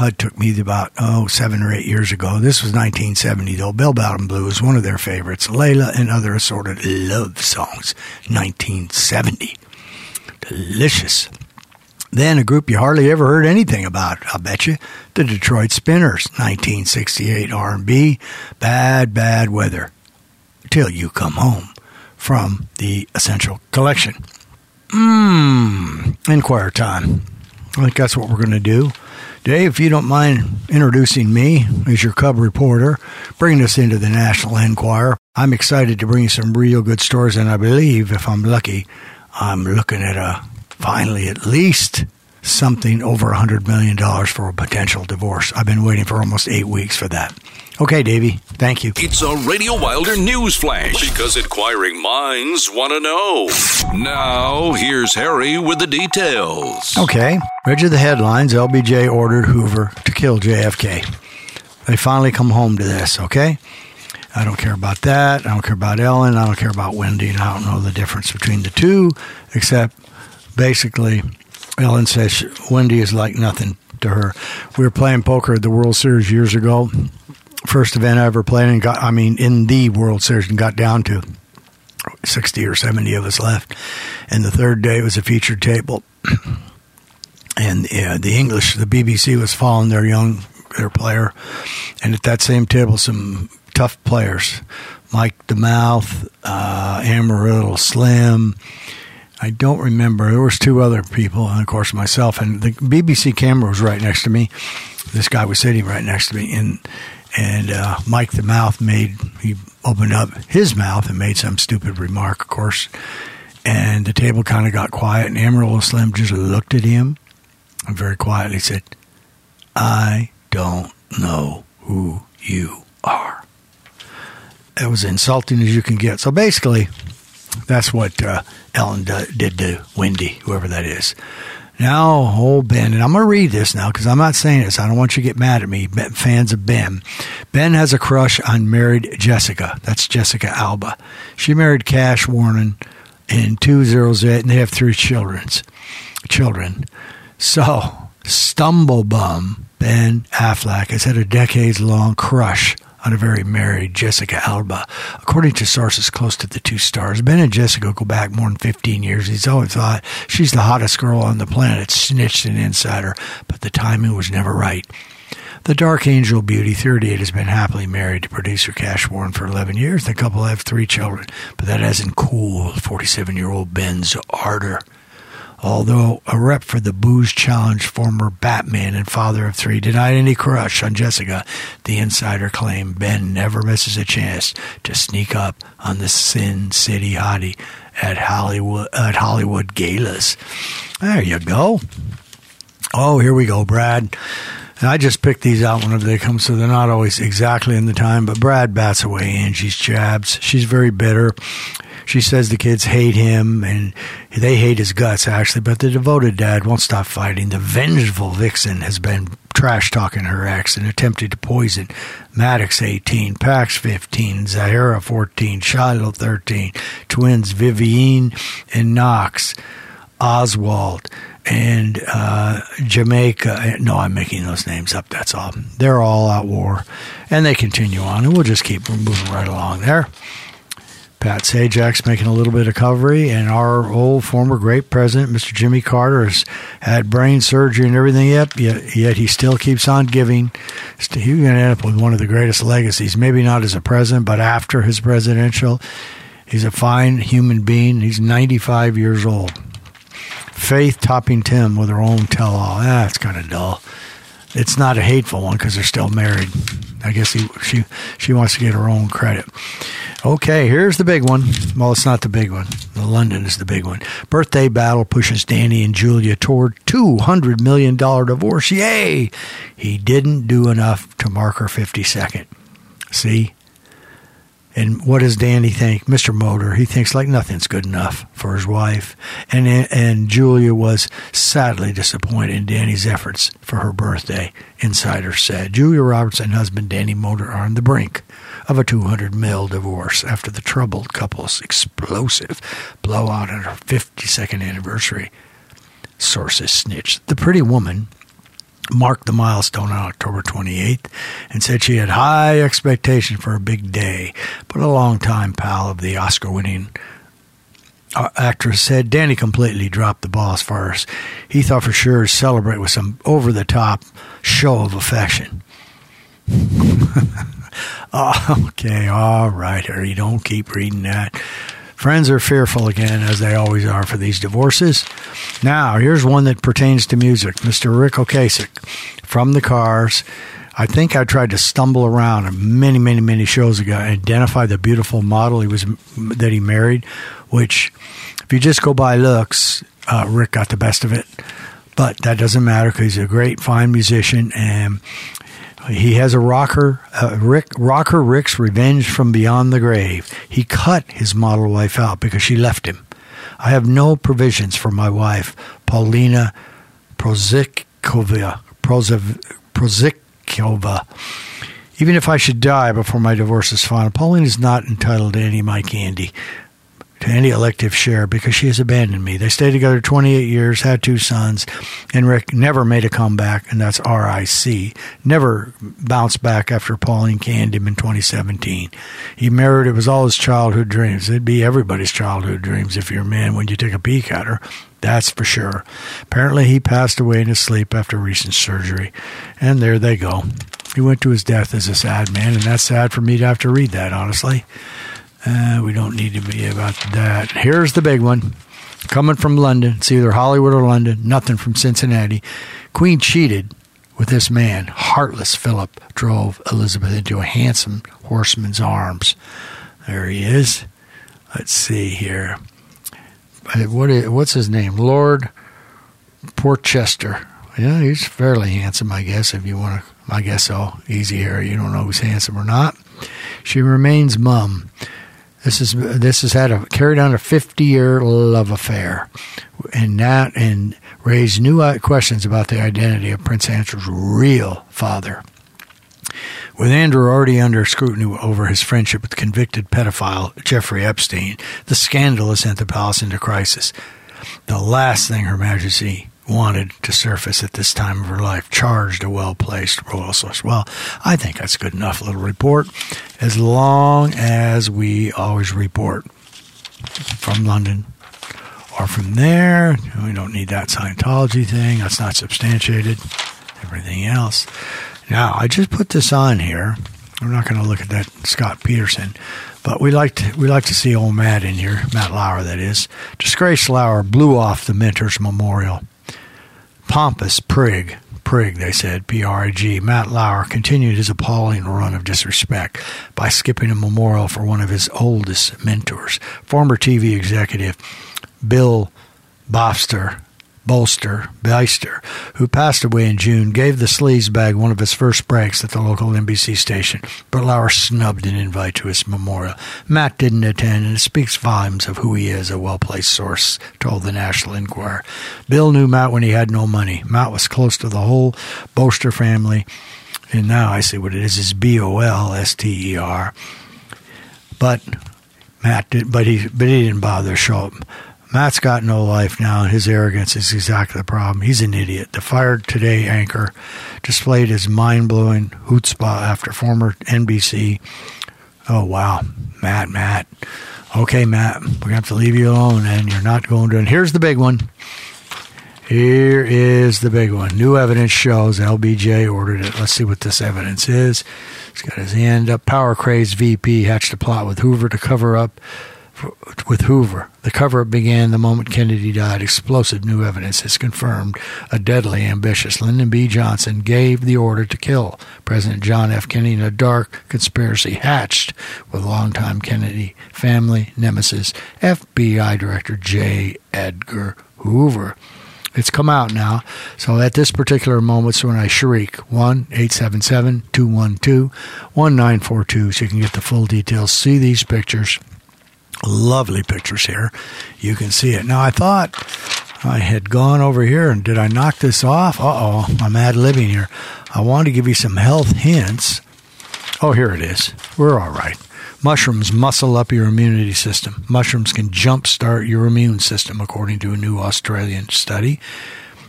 It took me about oh seven or eight years ago. This was 1970 though. Bell Bottom Blues, one of their favorites. Layla and other assorted love songs. 1970, delicious. Then a group you hardly ever heard anything about. I'll bet you, the Detroit Spinners, 1968 R&B. Bad, bad weather till you come home from the Essential Collection. Mmm, Inquire time. I think that's what we're going to do. Dave, if you don't mind introducing me as your Cub reporter, bringing us into the National Enquirer, I'm excited to bring you some real good stories, and I believe, if I'm lucky, I'm looking at a finally at least something over a $100 million for a potential divorce. I've been waiting for almost eight weeks for that. Okay, Davey, thank you. It's a Radio Wilder news flash because inquiring minds want to know. Now, here's Harry with the details. Okay, read you the headlines. LBJ ordered Hoover to kill JFK. They finally come home to this, okay? I don't care about that. I don't care about Ellen. I don't care about Wendy. And I don't know the difference between the two, except basically, Ellen says she- Wendy is like nothing to her. We were playing poker at the World Series years ago. First event I ever played, and got, I mean, in the World Series, and got down to 60 or 70 of us left. And the third day was a featured table. and the English, the BBC was following their young their player, and at that same table, some tough players, Mike the Mouth, uh, Amarillo Slim. I don't remember. There was two other people, and of course myself. And the BBC camera was right next to me. This guy was sitting right next to me, and and uh, Mike the Mouth made he opened up his mouth and made some stupid remark, of course. And the table kind of got quiet, and Amarillo Slim just looked at him and very quietly said, "I don't know who you are." That was insulting as you can get. So basically, that's what uh, Ellen d- did to Wendy, whoever that is. Now, old Ben, and I'm going to read this now because I'm not saying this. I don't want you to get mad at me, fans of Ben. Ben has a crush on married Jessica. That's Jessica Alba. She married Cash Warren in 208, and they have three children's, children. So, Stumblebum Ben Affleck has had a decades long crush on a very married Jessica Alba. According to sources close to the two stars, Ben and Jessica go back more than 15 years. He's always thought she's the hottest girl on the planet, snitched an insider, but the timing was never right. The Dark Angel Beauty, 38, has been happily married to producer Cash Warren for 11 years. The couple have three children, but that hasn't cooled 47 year old Ben's ardor. Although a rep for the Booze Challenge, former Batman and father of three, denied any crush on Jessica, the insider claimed Ben never misses a chance to sneak up on the Sin City hottie at Hollywood at Hollywood galas. There you go. Oh, here we go, Brad. I just picked these out whenever they come, so they're not always exactly in the time. But Brad bats away Angie's jabs. She's very bitter. She says the kids hate him and they hate his guts, actually, but the devoted dad won't stop fighting. The vengeful vixen has been trash talking her ex and attempted to poison Maddox 18, Pax 15, Zahara 14, Shiloh 13, twins Vivienne and Knox, Oswald, and uh, Jamaica. No, I'm making those names up, that's all. They're all at war, and they continue on, and we'll just keep moving right along there. Pat Sajak's making a little bit of coverage, and our old former great president, Mr. Jimmy Carter, has had brain surgery and everything yet, yet, yet he still keeps on giving. He's going to end up with one of the greatest legacies, maybe not as a president, but after his presidential. He's a fine human being. He's 95 years old. Faith topping Tim with her own tell all. That's ah, kind of dull. it's not a hateful one because they're still married. I guess he, she she wants to get her own credit. Okay, here's the big one. Well, it's not the big one. The London is the big one. Birthday battle pushes Danny and Julia toward two hundred million dollar divorce. Yay! He didn't do enough to mark her fifty second. See. And what does Danny think? Mr. Moder, he thinks like nothing's good enough for his wife. And and Julia was sadly disappointed in Danny's efforts for her birthday. Insider said Julia Roberts and husband Danny Moder are on the brink of a 200 mil divorce after the troubled couple's explosive blowout on her 52nd anniversary. Sources snitched. The pretty woman marked the milestone on October 28th and said she had high expectation for a big day. But a longtime pal of the Oscar winning uh, actress said Danny completely dropped the ball as far as he thought for sure to celebrate with some over the top show of affection. okay, all right, Harry, don't keep reading that. Friends are fearful again, as they always are for these divorces. Now, here's one that pertains to music. Mr. Ric Ocasek from the Cars. I think I tried to stumble around many, many, many shows ago and identify the beautiful model he was that he married. Which, if you just go by looks, uh, Ric got the best of it. But that doesn't matter because he's a great, fine musician, and he has a rocker, uh, Ric rocker Ric's revenge from beyond the grave. He cut his model wife out because she left him. I have no provisions for my wife, Paulina Prozikova. Prozikova. Even if I should die before my divorce is final, Pauline is not entitled to any of my candy, to any elective share, because she has abandoned me. They stayed together 28 years, had two sons, and Ric never made a comeback, and that's RIC. Never bounced back after Pauline canned him in 2017. He married, it was all his childhood dreams. It'd be everybody's childhood dreams if you're a man when you take a peek at her. That's for sure. Apparently, he passed away in his sleep after recent surgery. And there they go. He went to his death as a sad man, and that's sad for me to have to read that, honestly. Uh, we don't need to be about that. Here's the big one. Coming from London. It's either Hollywood or London. Nothing from Cincinnati. Queen cheated with this man. Heartless Philip drove Elizabeth into a handsome horseman's arms. There he is. Let's see here. Uh, What is, what's his name? Lord Porchester. Yeah, he's fairly handsome, I guess, if you want to. I guess so. Easy here. You don't know who's handsome or not. She remains mum. This is this has had a carried on a 50 year love affair, and that and raised new uh, questions about the identity of Prince Andrew's real father. With Andrew already under scrutiny over his friendship with convicted pedophile Jeffrey Epstein, the scandal has sent the palace into crisis. The last thing Her Majesty wanted to surface at this time of her life charged a well placed royal source. Well, I think that's good enough little report, as long as we always report from London or from there. We don't need that Scientology thing, that's not substantiated. Everything else. Now, I just put this on here. We're not going to look at that Scott Peterson, but we like to we like to see old Matt in here, Matt Lauer, that is. Disgraced Lauer blew off the Mentors Memorial. Pompous prig, prig, they said, P R I G. Matt Lauer continued his appalling run of disrespect by skipping a memorial for one of his oldest mentors, former TV executive Bill Bofster. Bolster, Beister, who passed away in June, gave the sleaze bag one of his first breaks at the local NBC station, but Lauer snubbed an invite to his memorial. Matt didn't attend, and it speaks volumes of who he is, a well placed source told the National Enquirer. Bill knew Matt when he had no money. Matt was close to the whole Bolster family, and now I see what it is. It's B O L S T E R. But Matt did, but he, but he didn't bother to show up. Matt's got no life now, and his arrogance is exactly the problem. He's an idiot. The Fired Today anchor displayed his mind blowing chutzpah after former NBC. Oh, wow. Matt, Matt. Okay, Matt, we're going to have to leave you alone, and you're not going to. And here's the big one. Here is the big one. New evidence shows LBJ ordered it. Let's see what this evidence is. He's got his hand up. Power crazed VP hatched a plot with Hoover to cover up f- with Hoover. The cover up began the moment Kennedy died. Explosive new evidence has confirmed a deadly ambitious Lyndon B. Johnson gave the order to kill President John F. Kennedy in a dark conspiracy hatched with longtime Kennedy family nemesis, FBI Director J. Edgar Hoover. It's come out now. So at this particular moment, so when I shriek, 1 877 212 1942, so you can get the full details, see these pictures. Lovely pictures here. You can see it. Now, I thought I had gone over here and did I knock this off? Uh oh, I'm ad libbing here. I want to give you some health hints. Oh, here it is. We're all right. Mushrooms muscle up your immunity system. Mushrooms can jumpstart your immune system, according to a new Australian study.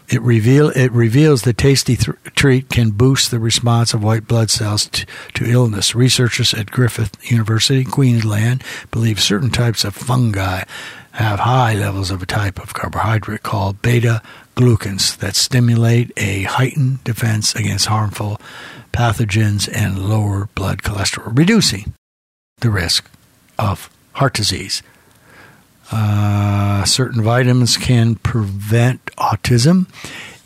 It reveal it reveals the tasty th- treat can boost the response of white blood cells t- to illness. Researchers at Griffith University, Queensland, believe certain types of fungi have high levels of a type of carbohydrate called beta glucans that stimulate a heightened defense against harmful pathogens and lower blood cholesterol, reducing the risk of heart disease. Uh, certain vitamins can prevent autism.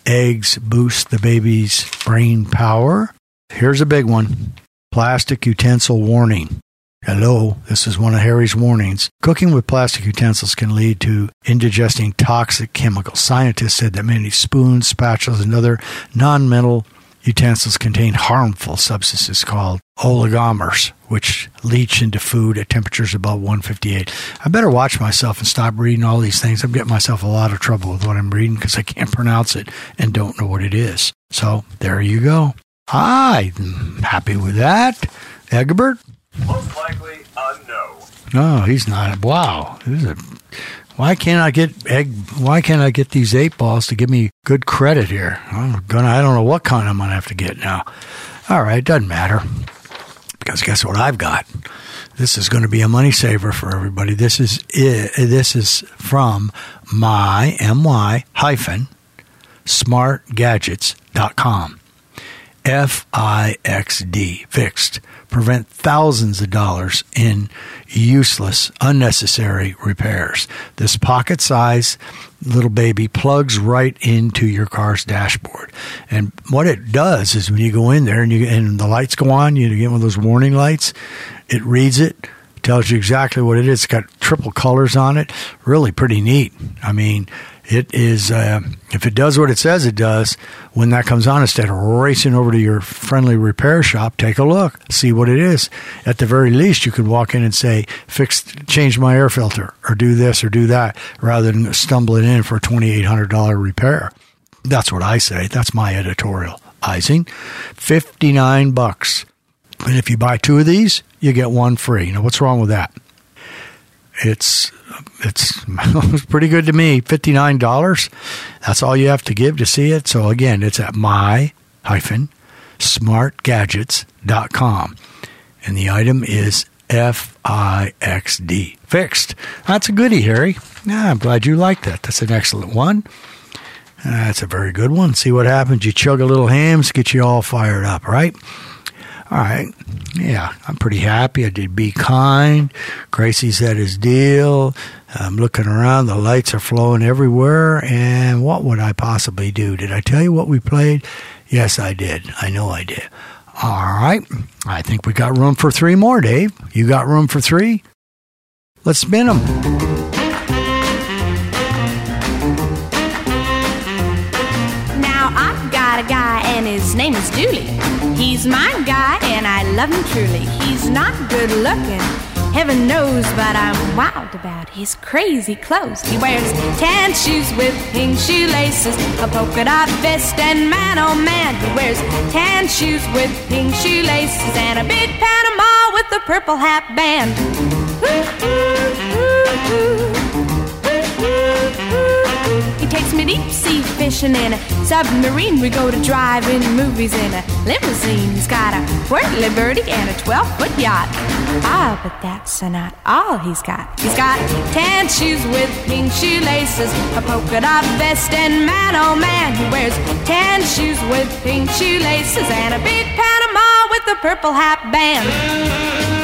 Eggs boost the baby's brain power. Here's a big one plastic utensil warning. Hello, this is one of Harry's warnings. Cooking with plastic utensils can lead to indigesting toxic chemicals. Scientists said that many spoons, spatulas, and other non metal utensils contain harmful substances called oligomers, which leach into food at temperatures above 158. I better watch myself and stop reading all these things. I'm getting myself a lot of trouble with what I'm reading because I can't pronounce it and don't know what it is. So there you go. I'm happy with that. Egbert? Most likely a no. No, he's not. Wow. This is a, why can't I get egg? Why can't I get these eight balls to give me good credit here? I'm gonna. I don't know what kind I'm gonna have to get now. All right, doesn't matter because guess what I've got. This is going to be a money saver for everybody. This is this is from my my hyphen smartgadgets.com. F I X D fixed prevent thousands of dollars in useless, unnecessary repairs. This pocket size little baby plugs right into your car's dashboard. And what it does is when you go in there and you and the lights go on, you get one of those warning lights, it reads it, tells you exactly what it is. It's got triple colors on it. Really pretty neat. I mean, it is uh, if it does what it says it does when that comes on instead of racing over to your friendly repair shop take a look see what it is. At the very least you could walk in and say fix change my air filter or do this or do that rather than stumbling in for a $2800 repair. That's what i say. That's my editorial Ising, 59 bucks. And if you buy two of these you get one free. Now what's wrong with that it's it's pretty good to me. Fifty nine dollars. That's all you have to give to see it. So again, it's at my hyphen smartgadgets.com. And the item is F I X D. Fixed. That's a goodie, Harry. Yeah, I'm glad you like that. That's an excellent one. That's a very good one. See what happens. You chug a little Hamm's, get you all fired up, right? All right. Yeah, I'm pretty happy. I did Be Kind. Gracie said his deal. I'm looking around. The lights are flowing everywhere. And what would I possibly do? Did I tell you what we played? Yes, I did. I know I did. All right. I think we got room for three more, Dave. You got room for three? Let's spin them. His name is Dooley. He's my guy and I love him truly. He's not good looking, heaven knows, but I'm wild about his crazy clothes. He wears tan shoes with pink shoelaces, a polka dot vest, and man oh man, he wears tan shoes with pink shoelaces and a big Panama with a purple hat band. He takes me deep sea fishing in a submarine. We go to drive-in movies in a limousine. He's got a whirly birdie and a 12-foot yacht. Ah, but that's not all he's got. He's got tan shoes with pink shoelaces, a polka dot vest, and man, oh man, he wears tan shoes with pink shoelaces and a big Panama with a purple hat band.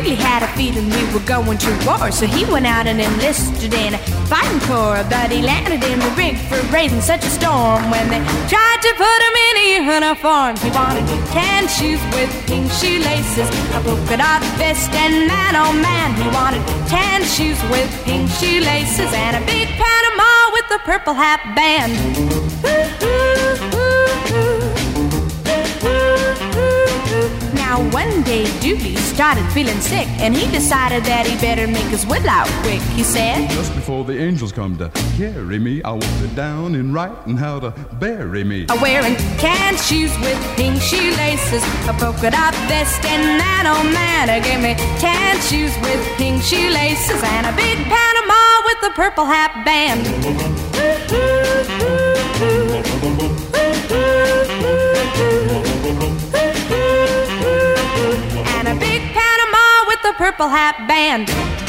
Had a feeling we were going to war, so he went out and enlisted in a fighting corps. But he landed in the rig for raising such a storm when they tried to put him in a uniform. He wanted tan shoes with pink shoelaces, a polka dot vest, and man, oh man, he wanted tan shoes with pink shoelaces and a big Panama with a purple hat band. Now one day Dooley started feeling sick, and he decided that he better make his will out quick. He said, Just before the angels come to carry me, I want it down in writing how to bury me. "I'm wearing tan shoes with pink shoelaces, a polka dot vest, and that old man gave me tan shoes with pink shoelaces and a big Panama with a purple hat band." A purple hat band.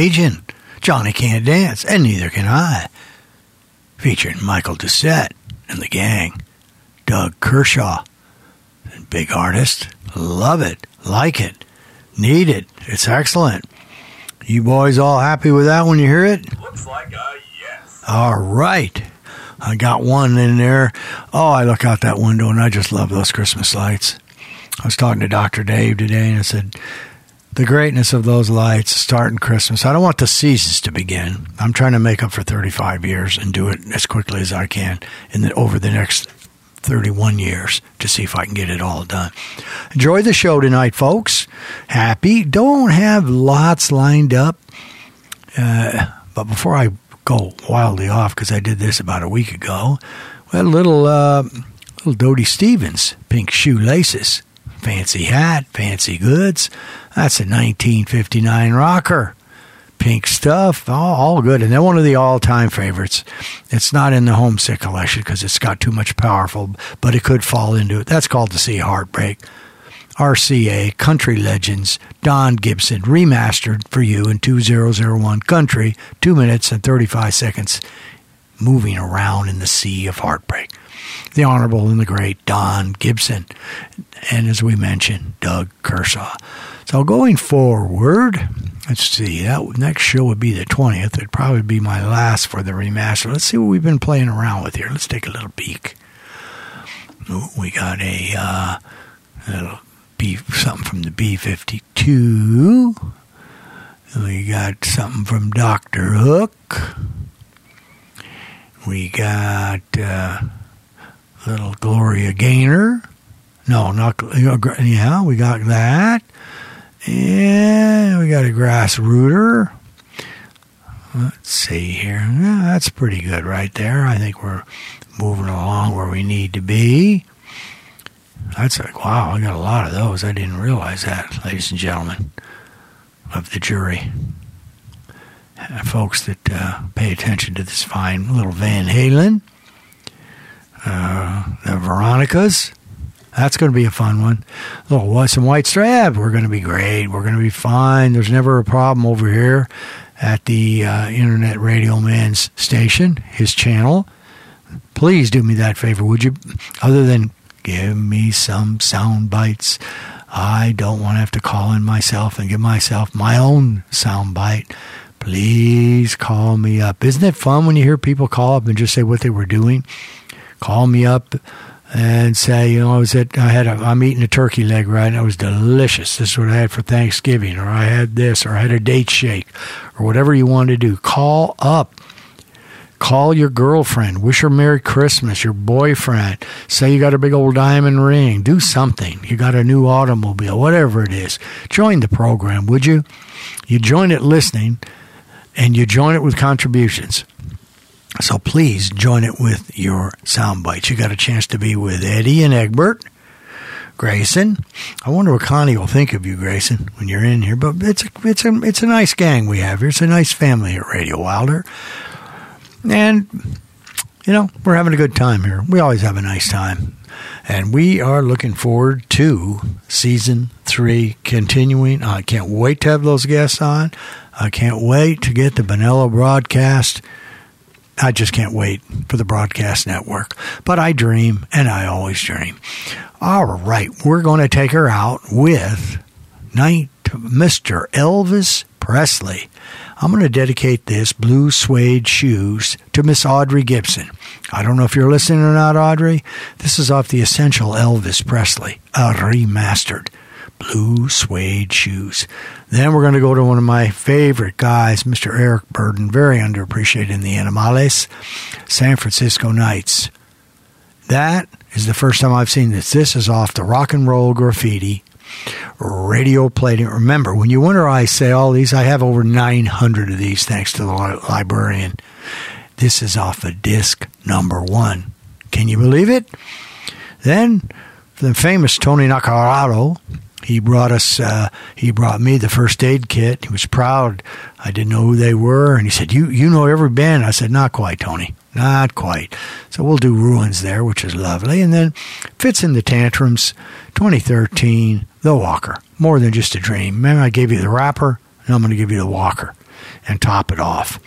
Cajun. Johnny can't dance, and neither can I. Featuring Michael Doucet and the gang. Doug Kershaw. Big artist. Love it. Like it. Need it. It's excellent. You boys all happy with that when you hear it? Looks like a yes. All right. I got one in there. Oh, I look out that window and I just love those Christmas lights. I was talking to Dr. Dave today and I said, the greatness of those lights starting Christmas. I don't want the seasons to begin. I'm trying to make up for 35 years and do it as quickly as I can in the, over the next 31 years to see if I can get it all done. Enjoy the show tonight, folks. Happy. Don't have lots lined up. Uh, but before I go wildly off, because I did this about a week ago, we had a little, uh, little Dodie Stevens, pink shoelaces, fancy hat, fancy goods. That's a 1959 rocker. Pink stuff, all, all good. And then one of the all time favorites. It's not in the homesick collection because it's got too much powerful, but it could fall into it. That's called the Sea Heartbreak. RCA Country Legends, Don Gibson, remastered for you in 2001 Country, 2 minutes and 35 seconds, moving around in the sea of heartbreak. The Honorable and the Great Don Gibson, and as we mentioned, Doug Kershaw. So going forward, let's see, that next show would be the 20th. It'd probably be my last for the remaster. Let's see what we've been playing around with here. Let's take a little peek. Ooh, we got a uh, little B, something from the B 52. We got something from Dr. Hook. We got uh, little Gloria Gaynor. No, not yeah. We got that. And we got a grass rooter. Let's see here. Yeah, that's pretty good right there. I think we're moving along where we need to be. That's like, wow, I got a lot of those. I didn't realize that, ladies and gentlemen of the jury. Uh, folks that uh, pay attention to this fine little Van Halen, uh, the Veronicas. That's going to be a fun one. Little oh, some white strap. We're going to be great. We're going to be fine. There's never a problem over here at the uh, Internet Radio Man's station, his channel. Please do me that favor, would you? Other than give me some sound bites. I don't want to have to call in myself and give myself my own sound bite. Please call me up. Isn't it fun when you hear people call up and just say what they were doing? Call me up and say, you know, I was at, I had, a, I'm eating a turkey leg right, and it was delicious. This is what I had for Thanksgiving, or I had this, or I had a date shake, or whatever you want to do. Call up. Call your girlfriend. Wish her Merry Christmas. Your boyfriend. Say you got a big old diamond ring. Do something. You got a new automobile. Whatever it is. Join the program, would you? You join it listening, and you join it with contributions. So please join it with your sound bites. You got a chance to be with Eddie and Egbert, Grayson. I wonder what Connie will think of you, Grayson, when you're in here. But it's a, it's a it's a nice gang we have here. It's a nice family at Radio Wilder, and you know we're having a good time here. We always have a nice time, and we are looking forward to season three continuing. I can't wait to have those guests on. I can't wait to get the Vanilla broadcast I just can't wait for the broadcast network. But I dream, and I always dream. All right, we're going to take her out with night Mr. Elvis Presley. I'm going to dedicate this blue suede shoes to Miss Audrey Gibson. I don't know if you're listening or not, Audrey. This is off the Essential Elvis Presley, a remastered blue suede shoes. Then we're going to go to one of my favorite guys, Mr. Eric Burdon, very underappreciated in the Animals, San Francisco Nights. That is the first time I've seen this. This is off the Rock and Roll Graffiti radio plating. Remember, when you wonder I say all these, I have over 900 of these thanks to the li- librarian. This is off of disc number one. Can you believe it? Then, the famous Tony Nacarado, he brought us, uh, he brought me the first aid kit. He was proud. I didn't know who they were. And he said, you, you know every band. I said, not quite, Tony. Not quite. So we'll do Ruins there, which is lovely. And then Fitz and the Tantrums, 2013, The Walker. More than just a dream. Remember, I gave you the rapper, and I'm going to give you the Walker and top it off.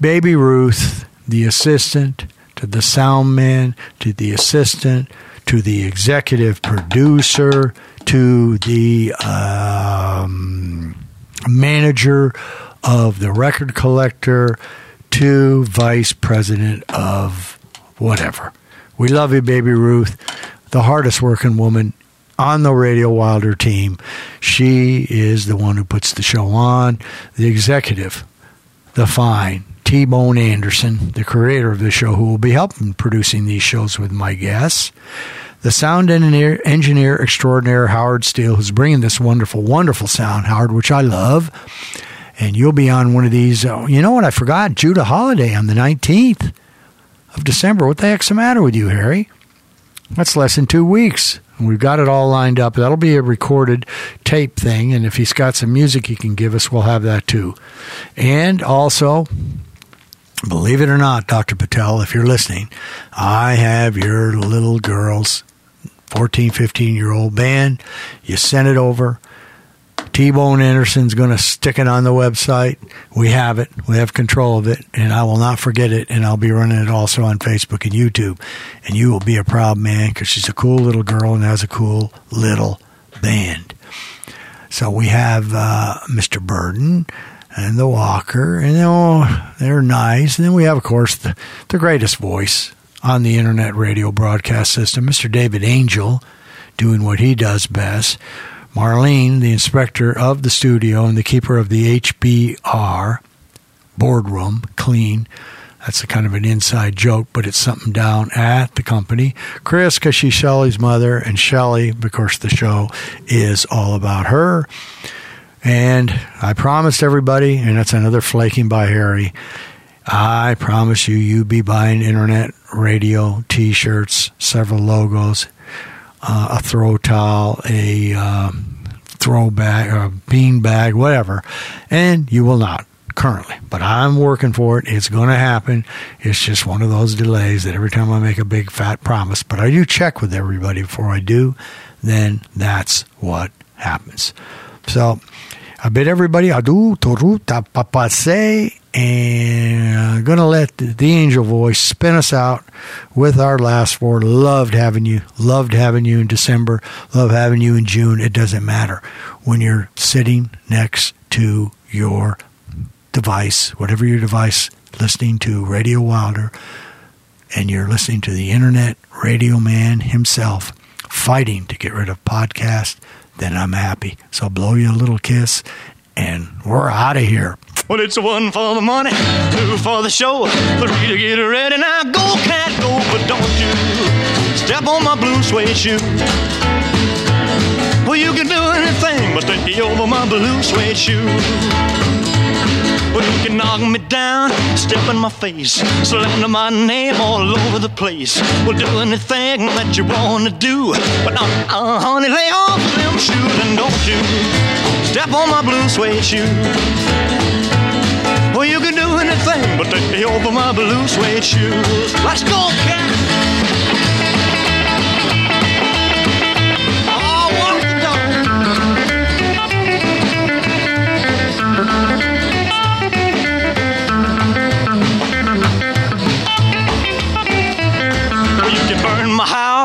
Baby Ruth, the assistant, to the sound man, to the assistant, to the executive producer, to the um, manager of the record collector, to vice president of whatever. We love you, baby Ruth, the hardest working woman on the Radio Wilder team. She is the one who puts the show on. The executive, the fine T Bone Anderson, the creator of the show, who will be helping producing these shows with my guests. The sound engineer, engineer extraordinaire Howard Steele, who's bringing this wonderful, wonderful sound, Howard, which I love. And you'll be on one of these. Oh, you know what? I forgot Judah Holiday on the 19th of December. What the heck's the matter with you, Harry? That's less than two weeks. We've got it all lined up. That'll be a recorded tape thing. And if he's got some music he can give us, we'll have that too. And also, believe it or not, Dr. Patel, if you're listening, I have your little girl's 14, 15 year old band. You send it over. T Bone Anderson's going to stick it on the website. We have it. We have control of it, and I will not forget it. And I'll be running it also on Facebook and YouTube. And you will be a proud man because she's a cool little girl and has a cool little band. So we have uh, Mr. Burdon and the Walker, and oh, they're nice. And then we have, of course, the, the greatest voice on the internet radio broadcast system, Mr. David Angel, doing what he does best. Marlene, the inspector of the studio and the keeper of the HBR boardroom, clean. That's a kind of an inside joke, but it's something down at the company. Chris, because she's Shelly's mother, and Shelly, because the show is all about her. And I promised everybody, and that's another flaking by Harry. I promise you, you'd be buying internet radio T-shirts, several logos, uh, a throw towel, a um, throw bag, a bean bag, whatever, and you will not currently. But I'm working for it. It's going to happen. It's just one of those delays that every time I make a big fat promise, but I do check with everybody before I do, then that's what happens. So I bid everybody adu toruta papase and I'm going to let the, angel voice spin us out with our last four. Loved having you. Loved having you in December. Love having you in June. It doesn't matter. When you're sitting next to your device, whatever your device, listening to Radio Wilder, and you're listening to the internet radio man himself fighting to get rid of podcast, then I'm happy. So I'll blow you a little kiss, and we're out of here. Well, it's one for the money, two for the show, three to get ready. Now go, cat, go, but don't you step on my blue suede shoe. Well, you can do anything but take me over my blue suede shoe. Well, you can knock me down, step in my face, slander my name all over the place. Well, do anything that you wanna do, but uh, uh, honey, lay off them shoes and don't you step on my blue suede shoe can do anything but take me over my blue suede shoes. Let's go, cat. Oh, my house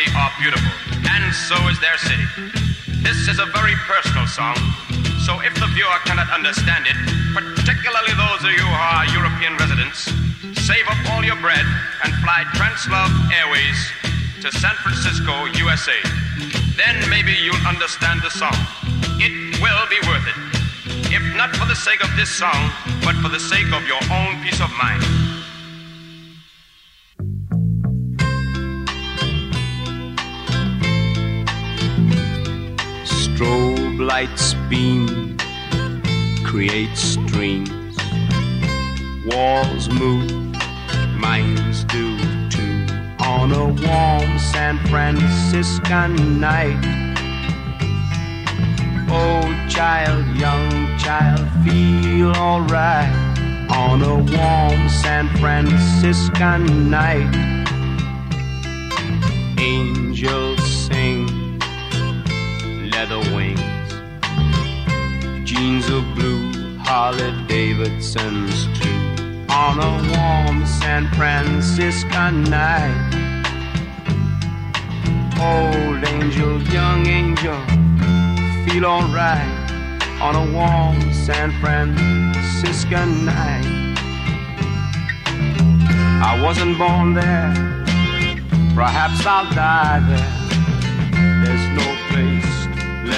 They are beautiful, and so is their city. This is a very personal song, so if the viewer cannot understand it, particularly those of you who are European residents, save up all your bread and fly Translove Airways to San Francisco, USA. Then maybe you'll understand the song. It will be worth it. If not for the sake of this song, but for the sake of your own peace of mind. Strobe lights beam, create streams. Walls move, minds do too. On a warm San Franciscan night. Oh, child, young child, feel alright. On a warm San Franciscan night. Angels sing leather wings, jeans of blue, Harley Davidson's too. On a warm San Franciscan night, old angel, young angel, feel alright. On a warm San Franciscan night, I wasn't born there, perhaps I'll die there.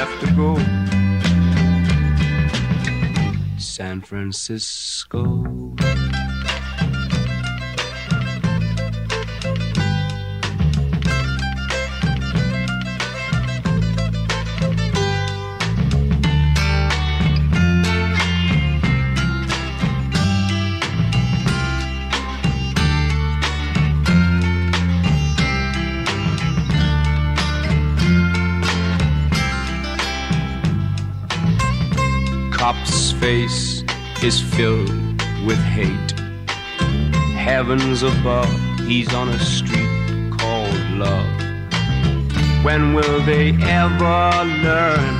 Left to go. San Francisco. Cop's face is filled with hate. Heavens above, he's on a street called love. When will they ever learn?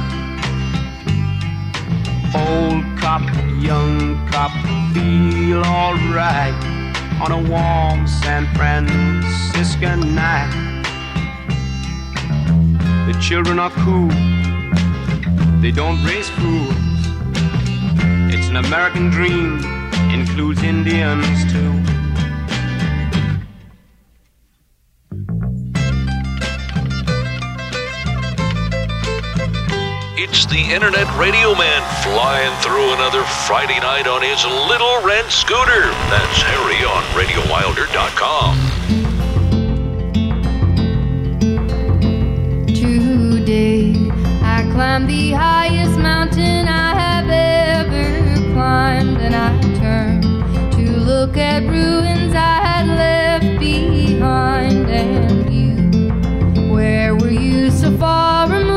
Old cop, young cop, feel alright on a warm San Franciscan night. The children are cool, they don't raise fools. It's an American dream, includes Indians too. It's the Internet Radio Man flying through another Friday night on his little red scooter. That's Harry on RadioWilder.com. Today I climbed the highest mountain I have ever climbed, and I turned to look at ruins I had left behind. And you, where were you so far removed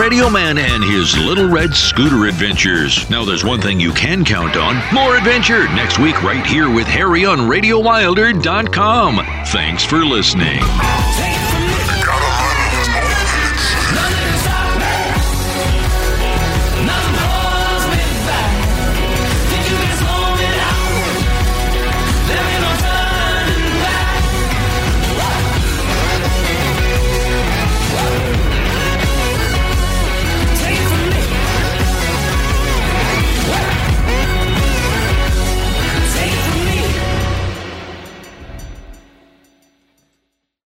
Radio Man and his Little Red Scooter adventures. Now, there's one thing you can count on more adventure next week, right here with Harry on RadioWilder.com. Thanks for listening.